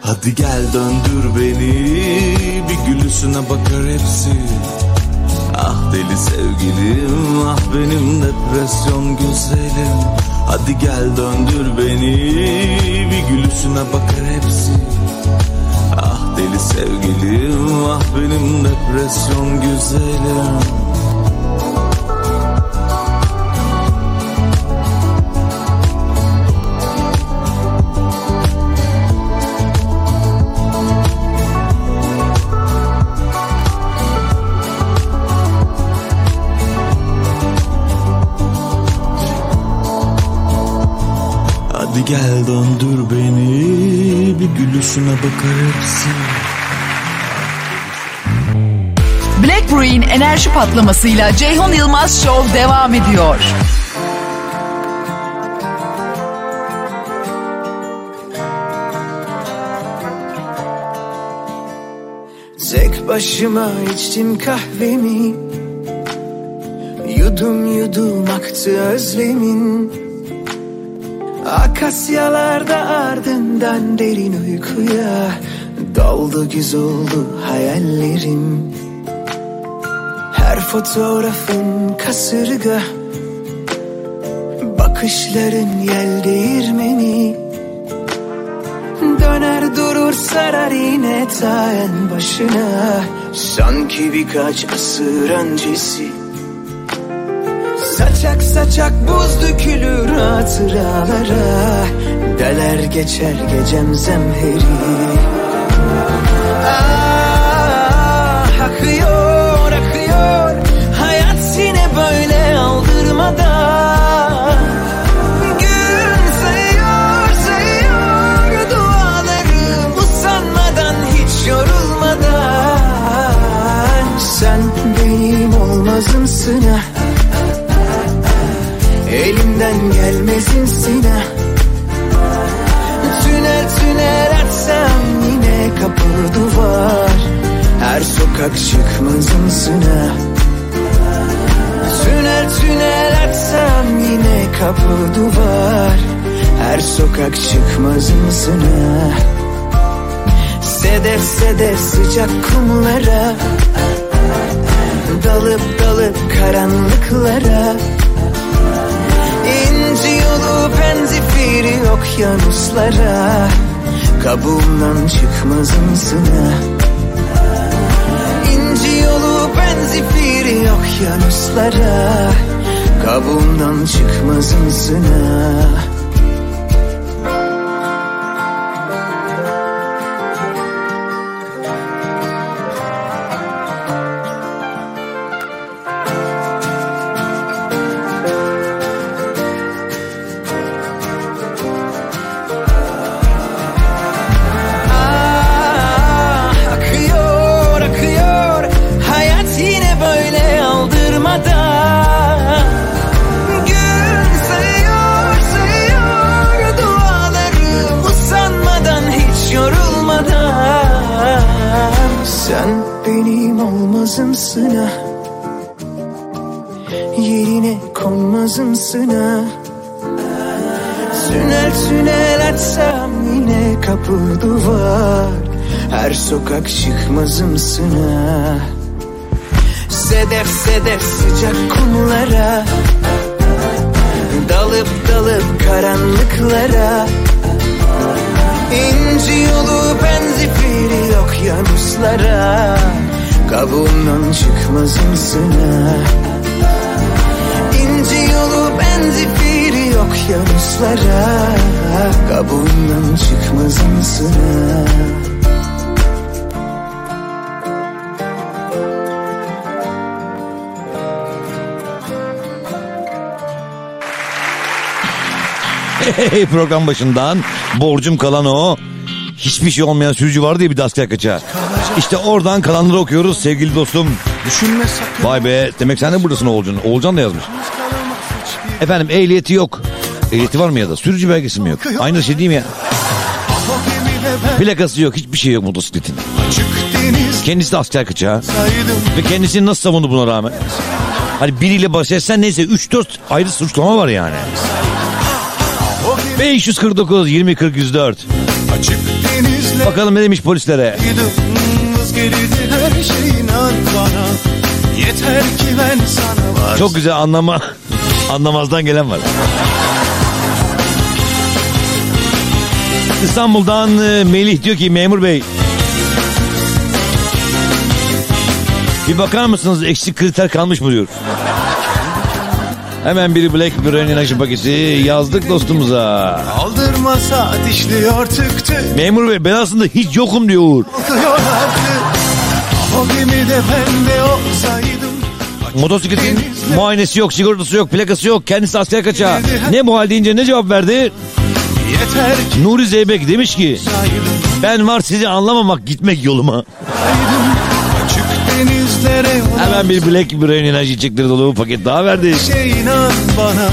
Speaker 20: Hadi gel döndür beni bir gülüşüne bakar hepsi Ah deli sevgilim ah benim depresyon güzelim. Hadi gel döndür beni bir gülüşüne bakar hepsi. Ah deli sevgilim ah benim depresyon güzelim gel döndür beni bir gülüşüne bakar hepsi
Speaker 2: Black Brew'in enerji patlamasıyla Ceyhun Yılmaz Show devam ediyor.
Speaker 8: Tek başıma içtim kahvemi. Yudum yudum aktı özlemin Akasyalarda ardından derin uykuya Doldu güz oldu hayallerim. Her fotoğrafın kasırga Bakışların yel değirmeni. Döner durur sarar yine ta en başına. Sanki birkaç asır öncesi Saçak saçak buz dökülür hatıralara. Deler geçer gecem zemheri. Ah akıyor akıyor. Hayat yine böyle aldırmadan. Gün sayıyor sayıyor Dualarım usanmadan hiç yorulmadan. Sen benim olmazımsın ha Elimden gelmezimsin ha Tünel tünel açsam yine kapalı duvar. Her sokak çıkmazımsına Tünel tünel açsam yine kapı duvar. Her sokak çıkmazımsına Sedef sedef sıcak kumlara. Dalıp dalıp karanlıklara yolu penzifiri okyanuslara Kabuğumdan çıkmazımsına İnci yolu penzifiri okyanuslara Kabuğumdan çıkmazımsına Ah, Her sokak çıkmazımsın ha Sedef sedef sıcak kumlara Dalıp dalıp karanlıklara. İnci yolu benzifiri okyanuslara Kabuğundan çıkmazımsın ha İnci yolu benzifiri okyanuslara Kabuğundan çıkmazımsın
Speaker 5: program başından borcum kalan o. Hiçbir şey olmayan sürücü var diye bir de asker kaçağı. İşte oradan kalanları okuyoruz sevgili dostum.
Speaker 22: Düşünme sakın.
Speaker 5: Vay be demek sen de buradasın Oğulcan. Oğulcan da yazmış. Efendim ehliyeti yok. Ehliyeti var mı ya da sürücü belgesi mi yok? Aynı şey değil mi ya? Plakası yok hiçbir şey yok motosikletin. Kendisi de asker kaçağı. Ve kendisini nasıl savundu buna rağmen? Hani biriyle baş etsen neyse 3-4 ayrı suçlama var yani. 549 20 40 104.
Speaker 22: Açık denizle
Speaker 5: Bakalım ne demiş polislere.
Speaker 22: Yeter ki ben sana var
Speaker 5: Çok güzel anlama anlamazdan gelen var. İstanbul'dan e, Melih diyor ki memur bey. Bir bakar mısınız eksik kriter kalmış mı diyor. Hemen biri Blackberry'nin enerji paketi yazdık dostumuza.
Speaker 22: Aldırma saat işliyor tık tık
Speaker 5: Memur bey ben aslında hiç yokum diyor Uğur.
Speaker 22: O gemide ben de olsaydım
Speaker 5: Motosikletin muayenesi yok, sigortası yok, plakası yok. Kendisi asker kaçağı. Ne bu hal deyince ne cevap verdi? Nuri Zeybek demiş ki ben var sizi anlamamak gitmek yoluma. Hemen bir Black Brain enerji çekleri dolu bir paket daha verdi.
Speaker 22: şey inan bana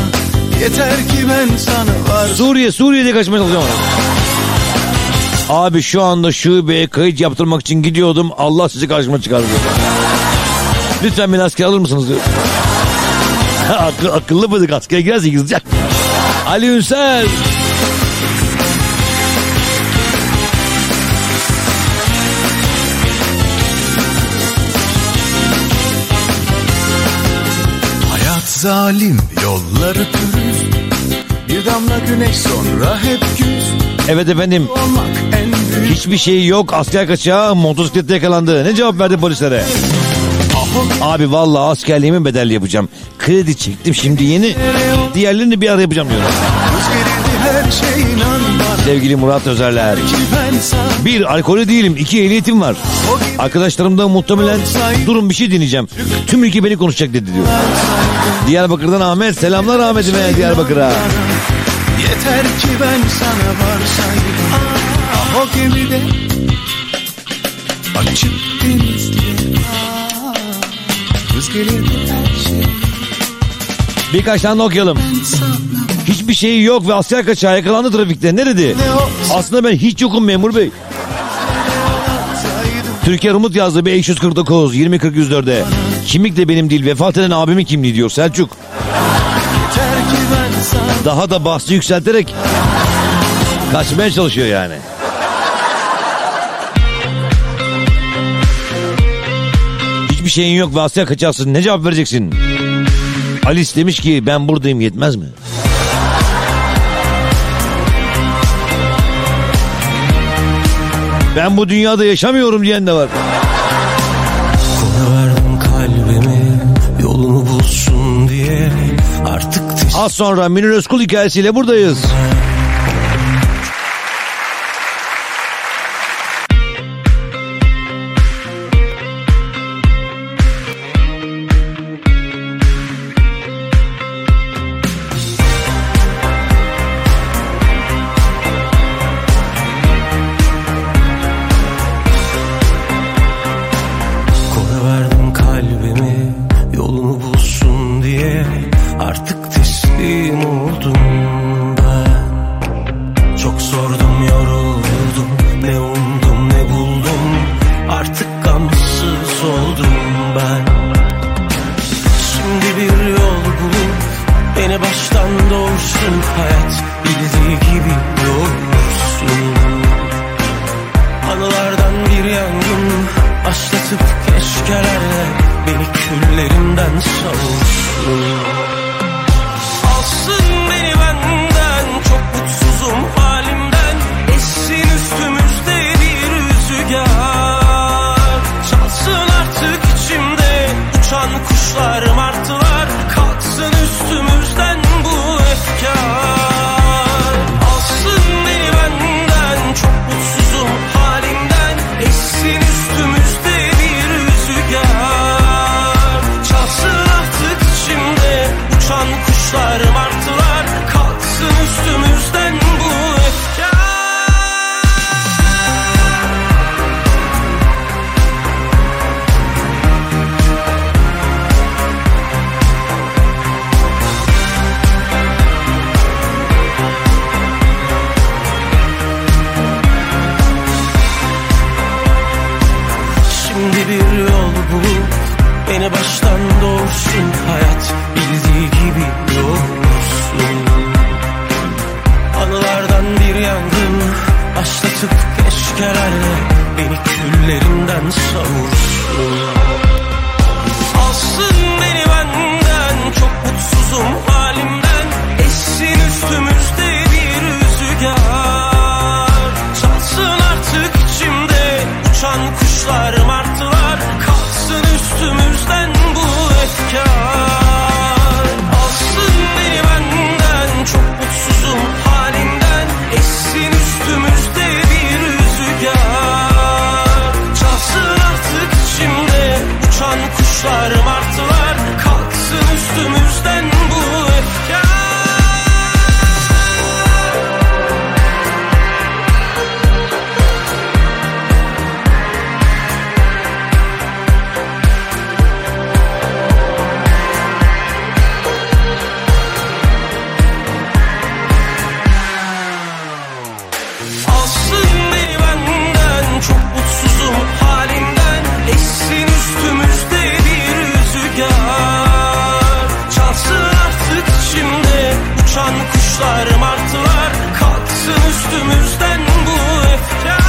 Speaker 22: Yeter ki ben sana var
Speaker 5: Suriye, Suriye'de kaçmaya çalışacağım. Abi şu anda şubeye kayıt yaptırmak için gidiyordum. Allah sizi karşıma çıkardı. Lütfen beni askere alır mısınız diyor. Akıllı bıdık askere girerse yızacak. Ali Ünsel.
Speaker 22: Zalim yolları pürüz Bir damla güneş sonra hep güz
Speaker 5: Evet efendim. Hiçbir şey yok. Asker kaçağı motosiklette yakalandı. Ne cevap verdi polislere? Abi vallahi askerliğimi bedelli yapacağım. Kredi çektim şimdi yeni. Diğerlerini bir ara yapacağım diyor.
Speaker 22: Rüz geride her şey inan
Speaker 5: Sevgili Murat Özerler.
Speaker 22: Ben sana
Speaker 5: Bir alkolü değilim. iki ehliyetim var. Arkadaşlarım da muhtemelen durun bir şey dinleyeceğim. Tüm ülke beni konuşacak dedi diyor. Diyarbakır'dan Ahmet. Selamlar Ahmet'ime Diyarbakır'a.
Speaker 22: Yeter ki ben sana varsaydım Ah o gemide Açık denizli Ah Rüz gelir her şey
Speaker 5: Birkaç tane okuyalım. Hiçbir şey yok ve asker kaçağı yakalandı trafikte. Ne dedi? Aslında ben hiç yokum memur bey. Türkiye Rumut yazdı 549 20 40 104'e. Kimlik de benim değil vefat eden abimin kimliği diyor Selçuk. Daha da bahsi yükselterek kaçmaya çalışıyor yani. Hiçbir şeyin yok ve Asya kaçarsın. Ne cevap vereceksin? Alice demiş ki ben buradayım yetmez mi? Ben bu dünyada yaşamıyorum diyen de var.
Speaker 19: Ona verdim kalbimi yolunu bulsun diye artık
Speaker 5: Az sonra Münir Özkul hikayesiyle buradayız.
Speaker 19: Kora verdim kalbimi yolunu kuşlar martılar Kalksın üstümüzden bu efkar.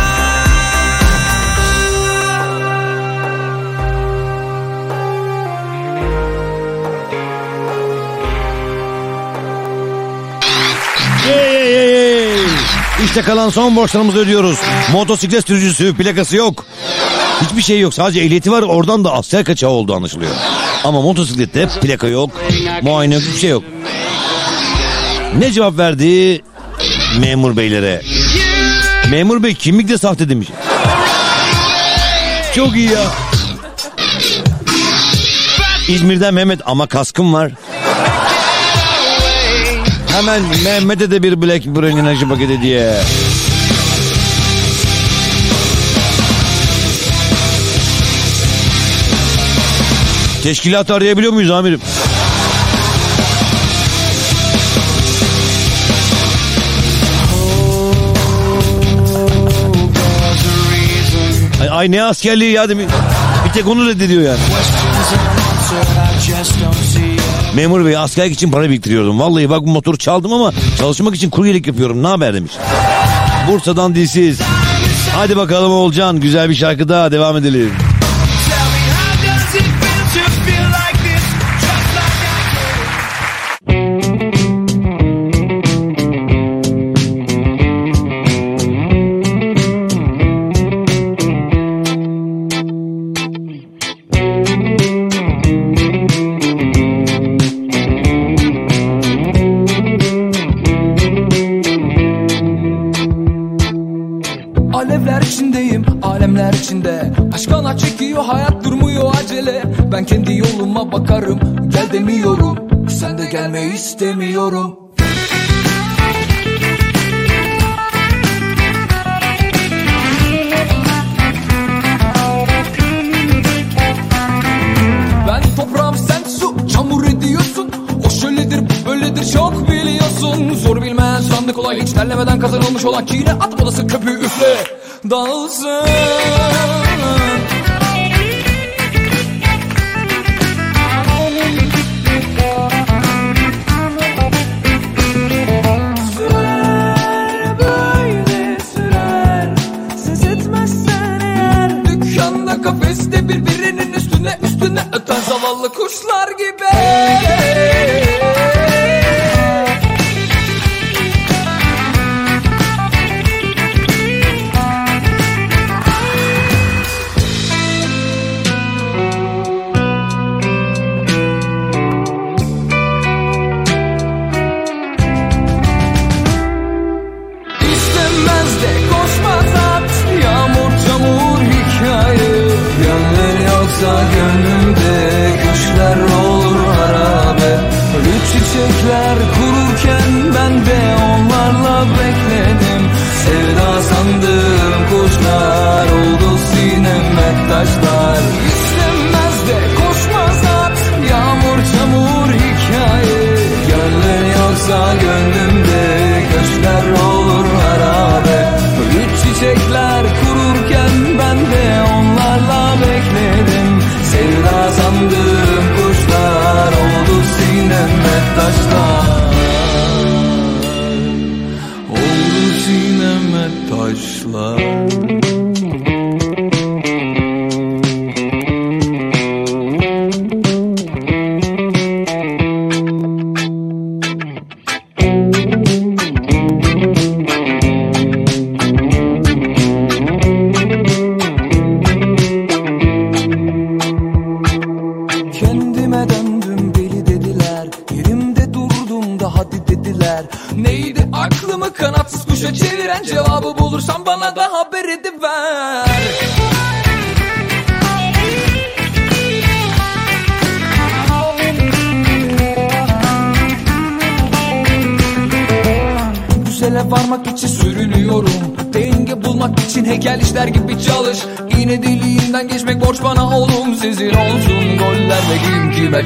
Speaker 5: İşte kalan son borçlarımızı ödüyoruz. Motosiklet sürücüsü plakası yok. Hiçbir şey yok sadece ehliyeti var oradan da Asya kaçağı olduğu anlaşılıyor. Ama motosiklette plaka yok, muayene yok, hiçbir şey yok. Ne cevap verdi memur beylere? Memur bey kimlik de sahte demiş. Çok iyi ya. İzmir'den Mehmet ama kaskım var. Hemen Mehmet'e de bir Black Brain enerji paketi diye. Teşkilatı arayabiliyor muyuz amirim? Ay ne askerliği ya demiş. Bir tek onu reddediyor yani. Memur bey askerlik için para biriktiriyordum. Vallahi bak bu motoru çaldım ama çalışmak için kuryelik yapıyorum. Ne haber demiş. Bursa'dan dilsiz. Hadi bakalım Olcan güzel bir şarkı daha devam edelim.
Speaker 16: istemiyorum. Ben toprağım sen su çamur ediyorsun. O şöyledir bu böyledir çok biliyorsun. Zor bilmez sandık kolay. Hiç terlemeden kazanılmış olan Kire at odası köpüğü üfle. Dağılsın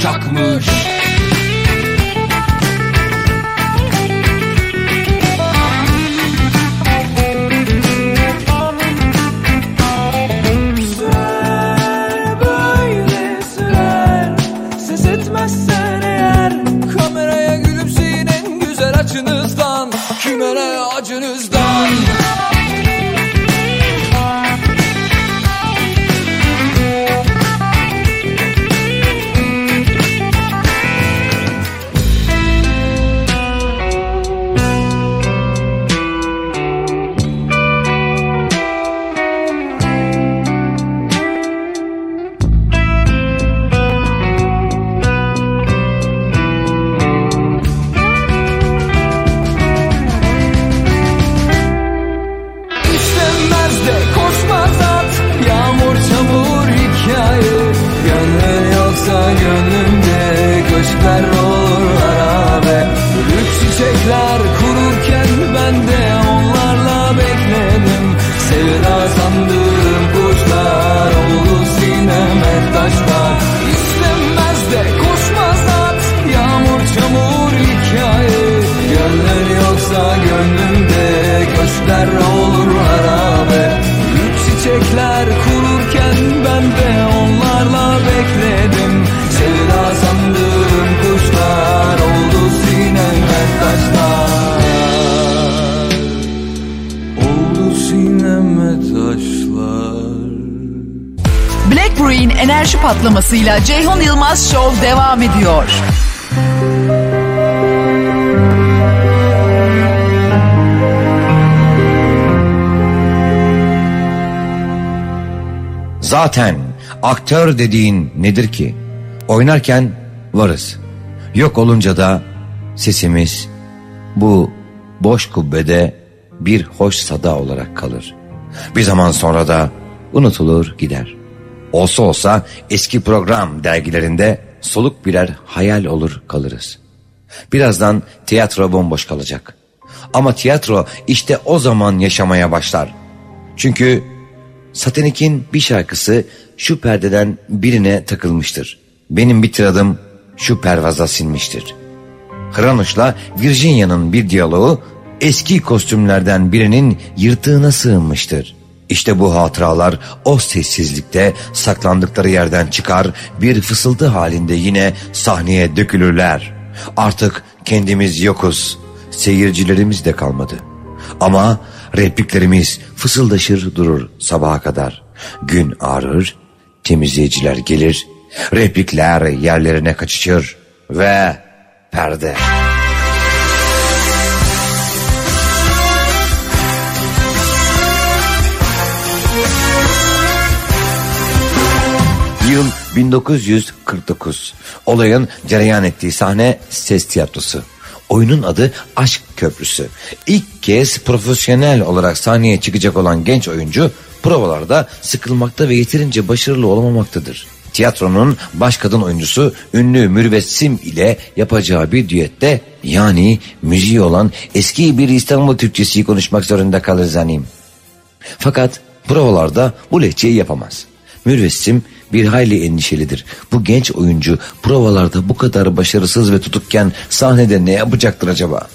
Speaker 16: olacak mı? carro.
Speaker 12: Patlamasıyla Ceyhun Yılmaz Show devam ediyor.
Speaker 10: Zaten aktör dediğin nedir ki? Oynarken varız. Yok olunca da sesimiz bu boş kubbede bir hoş sada olarak kalır. Bir zaman sonra da unutulur gider. Olsa olsa eski program dergilerinde soluk birer hayal olur kalırız. Birazdan tiyatro bomboş kalacak. Ama tiyatro işte o zaman yaşamaya başlar. Çünkü Satanik'in bir şarkısı şu perdeden birine takılmıştır. Benim bir tiradım şu pervaza sinmiştir. Hranus'la Virginia'nın bir diyaloğu eski kostümlerden birinin yırtığına sığınmıştır. İşte bu hatıralar o sessizlikte saklandıkları yerden çıkar bir fısıltı halinde yine sahneye dökülürler. Artık kendimiz yokuz, seyircilerimiz de kalmadı. Ama repliklerimiz fısıldaşır durur sabaha kadar. Gün ağrır, temizleyiciler gelir, replikler yerlerine kaçışır ve perde. 1949. Olayın cereyan ettiği sahne ses tiyatrosu. Oyunun adı Aşk Köprüsü. İlk kez profesyonel olarak sahneye çıkacak olan genç oyuncu provalarda sıkılmakta ve yeterince başarılı olamamaktadır. Tiyatronun baş kadın oyuncusu ünlü Mürvessim ile yapacağı bir düette yani müziği olan eski bir İstanbul Türkçesi konuşmak zorunda kalır zanim. Fakat provalarda bu lehçeyi yapamaz. Mürvessim bir hayli endişelidir. Bu genç oyuncu provalarda bu kadar başarısız ve tutukken sahnede ne yapacaktır acaba?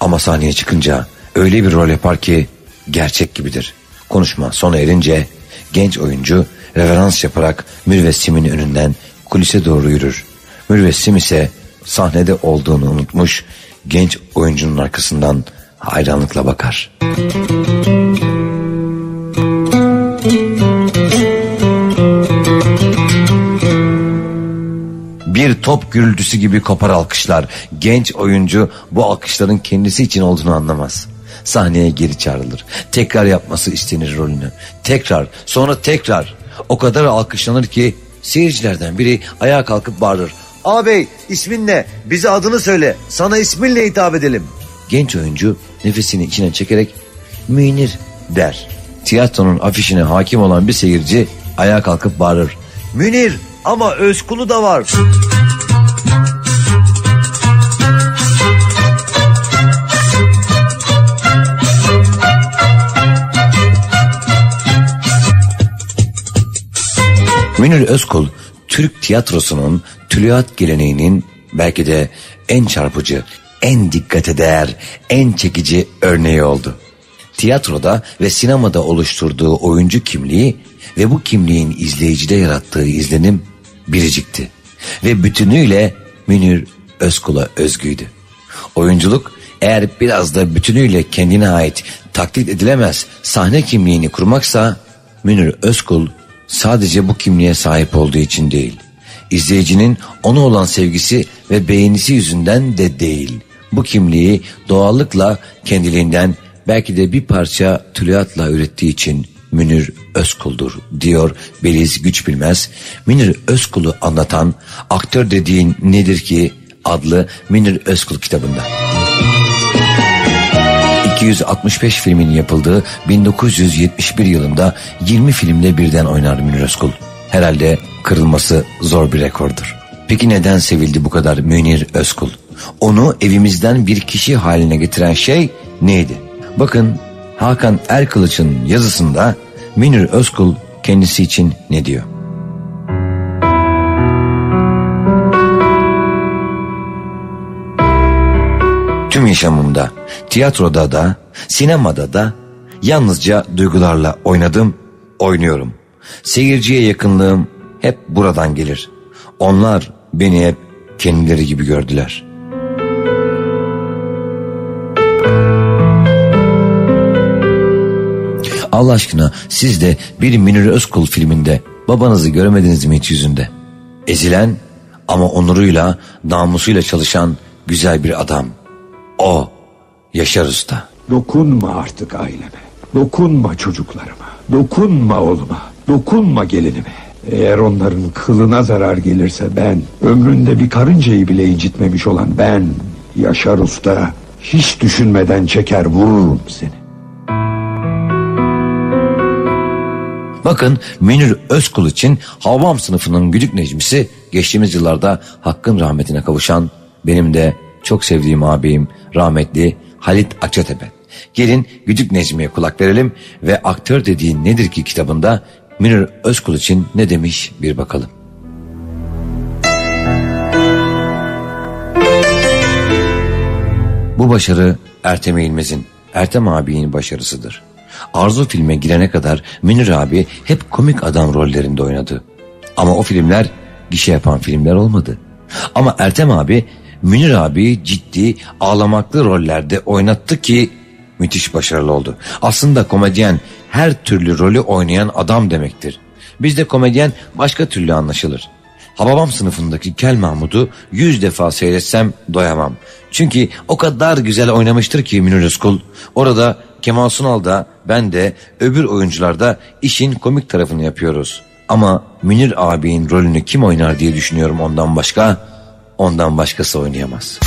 Speaker 10: Ama sahneye çıkınca öyle bir rol yapar ki gerçek gibidir. Konuşma sona erince genç oyuncu reverans yaparak Mürvessim'in önünden kulise doğru yürür. Mürvessim ise sahnede olduğunu unutmuş genç oyuncunun arkasından hayranlıkla bakar. Bir top gürültüsü gibi kopar alkışlar. Genç oyuncu bu alkışların kendisi için olduğunu anlamaz. Sahneye geri çağrılır. Tekrar yapması istenir rolünü. Tekrar, sonra tekrar. O kadar alkışlanır ki seyircilerden biri ayağa kalkıp bağırır. Ağabey ismin ne? Bize adını söyle. Sana isminle hitap edelim. Genç oyuncu nefesini içine çekerek Münir der. Tiyatronun afişine hakim olan bir seyirci ayağa kalkıp bağırır. Münir ama Özkul'u da var. Münir Özkul Türk tiyatrosunun tülüat geleneğinin belki de en çarpıcı, en dikkate değer, en çekici örneği oldu. Tiyatroda ve sinemada oluşturduğu oyuncu kimliği ve bu kimliğin izleyicide yarattığı izlenim biricikti. Ve bütünüyle Münir Özkul'a özgüydü. Oyunculuk eğer biraz da bütünüyle kendine ait taklit edilemez sahne kimliğini kurmaksa Münir Özkul sadece bu kimliğe sahip olduğu için değil. İzleyicinin ona olan sevgisi ve beğenisi yüzünden de değil. Bu kimliği doğallıkla kendiliğinden belki de bir parça tülyatla ürettiği için Münir Özkul'dur diyor Beliz Güç Bilmez. Münir Özkul'u anlatan Aktör Dediğin Nedir Ki adlı Münir Özkul kitabında. 265 filmin yapıldığı 1971 yılında 20 filmde birden oynar Münir Özkul. Herhalde kırılması zor bir rekordur. Peki neden sevildi bu kadar Münir Özkul? Onu evimizden bir kişi haline getiren şey neydi? Bakın Hakan Erkılıç'ın yazısında Münir Özkul kendisi için ne diyor? Tüm yaşamımda, tiyatroda da, sinemada da yalnızca duygularla oynadım, oynuyorum. Seyirciye yakınlığım hep buradan gelir. Onlar beni hep kendileri gibi gördüler. Allah aşkına siz de bir Münir Özkul filminde Babanızı görmediniz mi hiç yüzünde? Ezilen ama onuruyla, namusuyla çalışan güzel bir adam. O Yaşar Usta.
Speaker 23: Dokunma artık aileme. Dokunma çocuklarıma. Dokunma oğluma. Dokunma gelinime. Eğer onların kılına zarar gelirse ben, ömründe bir karıncayı bile incitmemiş olan ben, Yaşar Usta, hiç düşünmeden çeker vururum seni.
Speaker 10: Bakın Münir Özkul için Havam sınıfının güdük necmisi geçtiğimiz yıllarda hakkın rahmetine kavuşan benim de çok sevdiğim abim rahmetli Halit Akçatepe. Gelin Güdük Necmi'ye kulak verelim ve aktör dediğin nedir ki kitabında Münir Özkul için ne demiş bir bakalım. Bu başarı Ertem İlmez'in, Ertem abinin başarısıdır. Arzu filme girene kadar Münir abi hep komik adam rollerinde oynadı. Ama o filmler gişe yapan filmler olmadı. Ama Ertem abi Münir abi ciddi ağlamaklı rollerde oynattı ki müthiş başarılı oldu. Aslında komedyen her türlü rolü oynayan adam demektir. Bizde komedyen başka türlü anlaşılır. Hababam sınıfındaki Kel Mahmud'u yüz defa seyretsem doyamam. Çünkü o kadar güzel oynamıştır ki Münir Özkul. Orada Kemal Sunal da ben de öbür oyuncular da işin komik tarafını yapıyoruz. Ama Münir abinin rolünü kim oynar diye düşünüyorum ondan başka. Ondan başkası oynayamaz.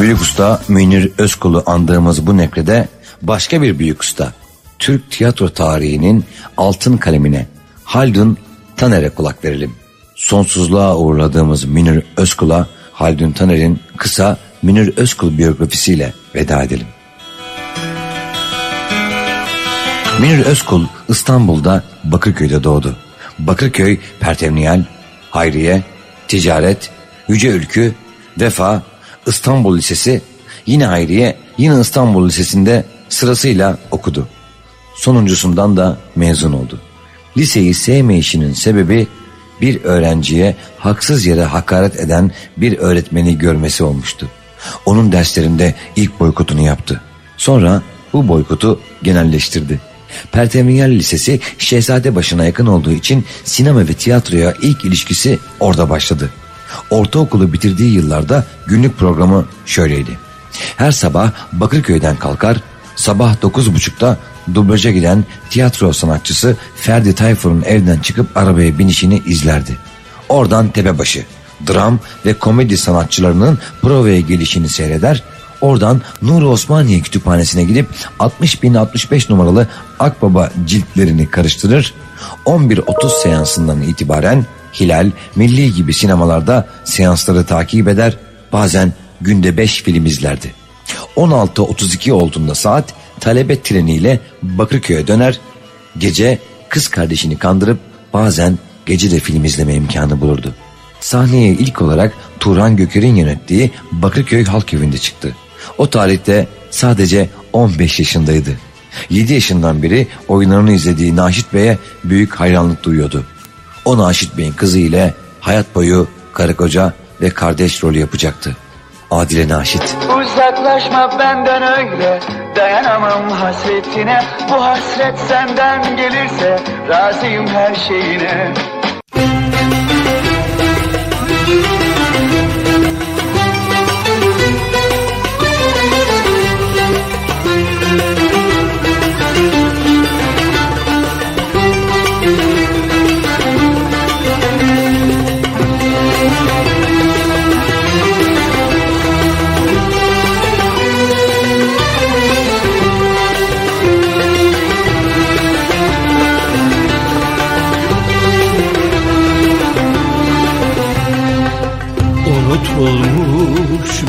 Speaker 10: Büyük usta Münir Özkul'u andığımız bu nekrede başka bir büyük usta Türk tiyatro tarihinin altın kalemine Haldun Taner'e kulak verelim. Sonsuzluğa uğurladığımız Münir Özkul'a Haldun Taner'in kısa Münir Özkul biyografisiyle veda edelim. Münir Özkul İstanbul'da Bakırköy'de doğdu. Bakırköy, Pertemniyal, Hayriye, Ticaret, Yüce Ülkü, Vefa, İstanbul Lisesi, yine Hayriye, yine İstanbul Lisesi'nde sırasıyla okudu. Sonuncusundan da mezun oldu. Liseyi sevmeyişinin sebebi bir öğrenciye haksız yere hakaret eden bir öğretmeni görmesi olmuştu. Onun derslerinde ilk boykotunu yaptı. Sonra bu boykotu genelleştirdi. Pertemniyal Lisesi Şehzade başına yakın olduğu için sinema ve tiyatroya ilk ilişkisi orada başladı. Ortaokulu bitirdiği yıllarda günlük programı şöyleydi. Her sabah Bakırköy'den kalkar, sabah 9.30'da dublaja giden tiyatro sanatçısı Ferdi Tayfur'un evden çıkıp arabaya binişini izlerdi. Oradan Tepebaşı, dram ve komedi sanatçılarının provaya gelişini seyreder, oradan Nuri Osmaniye Kütüphanesi'ne gidip 60.065 numaralı Akbaba ciltlerini karıştırır, 11.30 seansından itibaren Hilal, Milli gibi sinemalarda seansları takip eder, bazen günde 5 film izlerdi. 16.32 olduğunda saat talebe treniyle Bakırköy'e döner, gece kız kardeşini kandırıp bazen gece de film izleme imkanı bulurdu. Sahneye ilk olarak Turan Göker'in yönettiği Bakırköy Halk Evi'nde çıktı. O tarihte sadece 15 yaşındaydı. 7 yaşından beri oyunlarını izlediği Naşit Bey'e büyük hayranlık duyuyordu. O Naşit Bey'in kızı ile hayat boyu karı koca ve kardeş rolü yapacaktı. Adile Naşit.
Speaker 19: Uzaklaşma benden öyle. Dayanamam hasretine. Bu hasret senden gelirse Razıyım her şeyine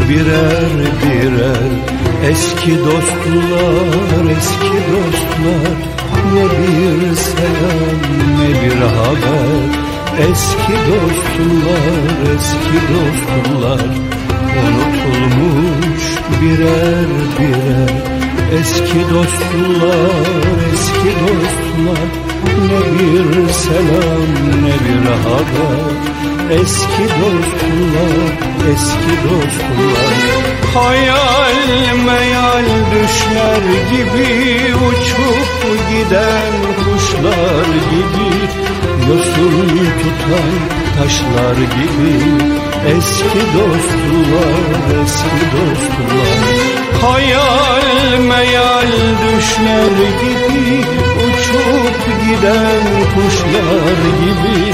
Speaker 20: birer birer Eski dostlar, eski dostlar. Ne bir selam ne bir haber. Eski dostlar, eski dostlar. Unutulmuş birer birer Eski dostlar, eski dostlar. Ne bir selam ne bir haber eski dostlar, eski dostlar Hayal meyal düşler gibi uçup giden kuşlar gibi Yosun tutan taşlar gibi Eski dostlar, eski dostlar Hayal meyal düşler gibi Uçup giden kuşlar gibi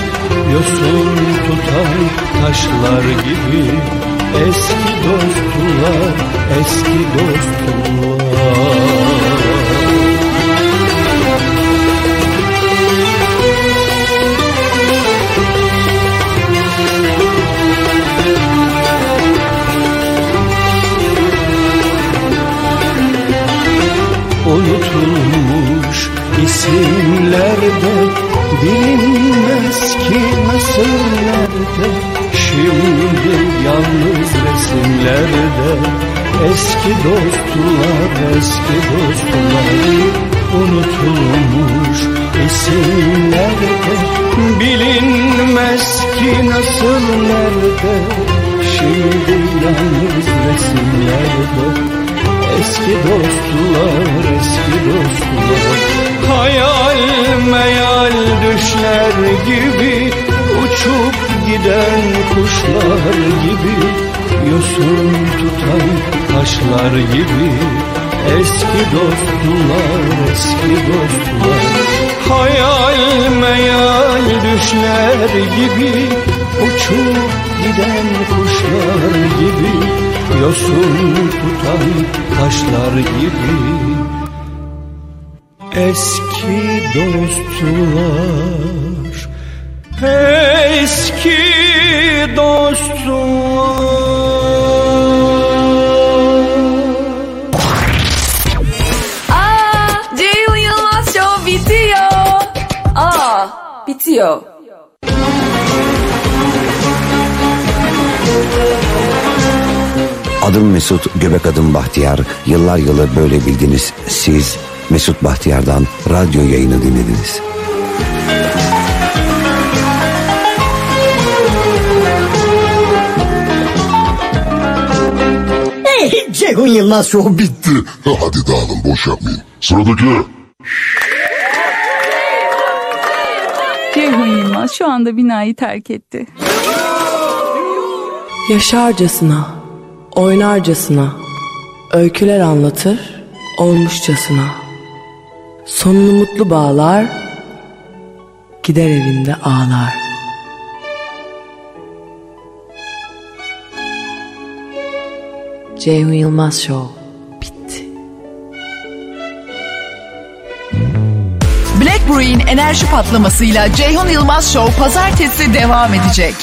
Speaker 20: Yosun tutan taşlar gibi Eski dostlar, eski dostlar. Unutulmuş isimlerde bilinmez ki nasıl nerede şimdi yalnız resimlerde. Eski dostlar eski dostlar unutulmuş isimlerde. Bilinmez ki nasıl nerede şimdi yalnız resimlerde. Eski dostlar, eski dostlar Hayal meyal düşler gibi Uçup giden kuşlar gibi Yosun tutan taşlar gibi Eski dostlar, eski dostlar. Hayal meyal düşler gibi Uçup giden kuşlar gibi Yosun tutan taşlar gibi Eski dostlar Eski dostlar
Speaker 12: Aa, Ceyhun Yılmaz Show bitiyor.
Speaker 4: Aa, bitiyor.
Speaker 11: Adım Mesut, göbek adım Bahtiyar. Yıllar yılı böyle bildiniz. Siz Mesut Bahtiyar'dan radyo yayını dinlediniz.
Speaker 24: Hey, Ceyhun Yılmaz Show bitti. Hadi dağılın boş yapmayın. Sıradaki.
Speaker 25: Ceyhun Yılmaz şu anda binayı terk etti.
Speaker 4: Yaşarcasına, oynarcasına, öyküler anlatır, olmuşçasına. Sonunu mutlu bağlar, gider evinde ağlar. Ceyhun Yılmaz Show
Speaker 12: Black Brew'in enerji patlamasıyla Ceyhun Yılmaz Show pazartesi devam edecek.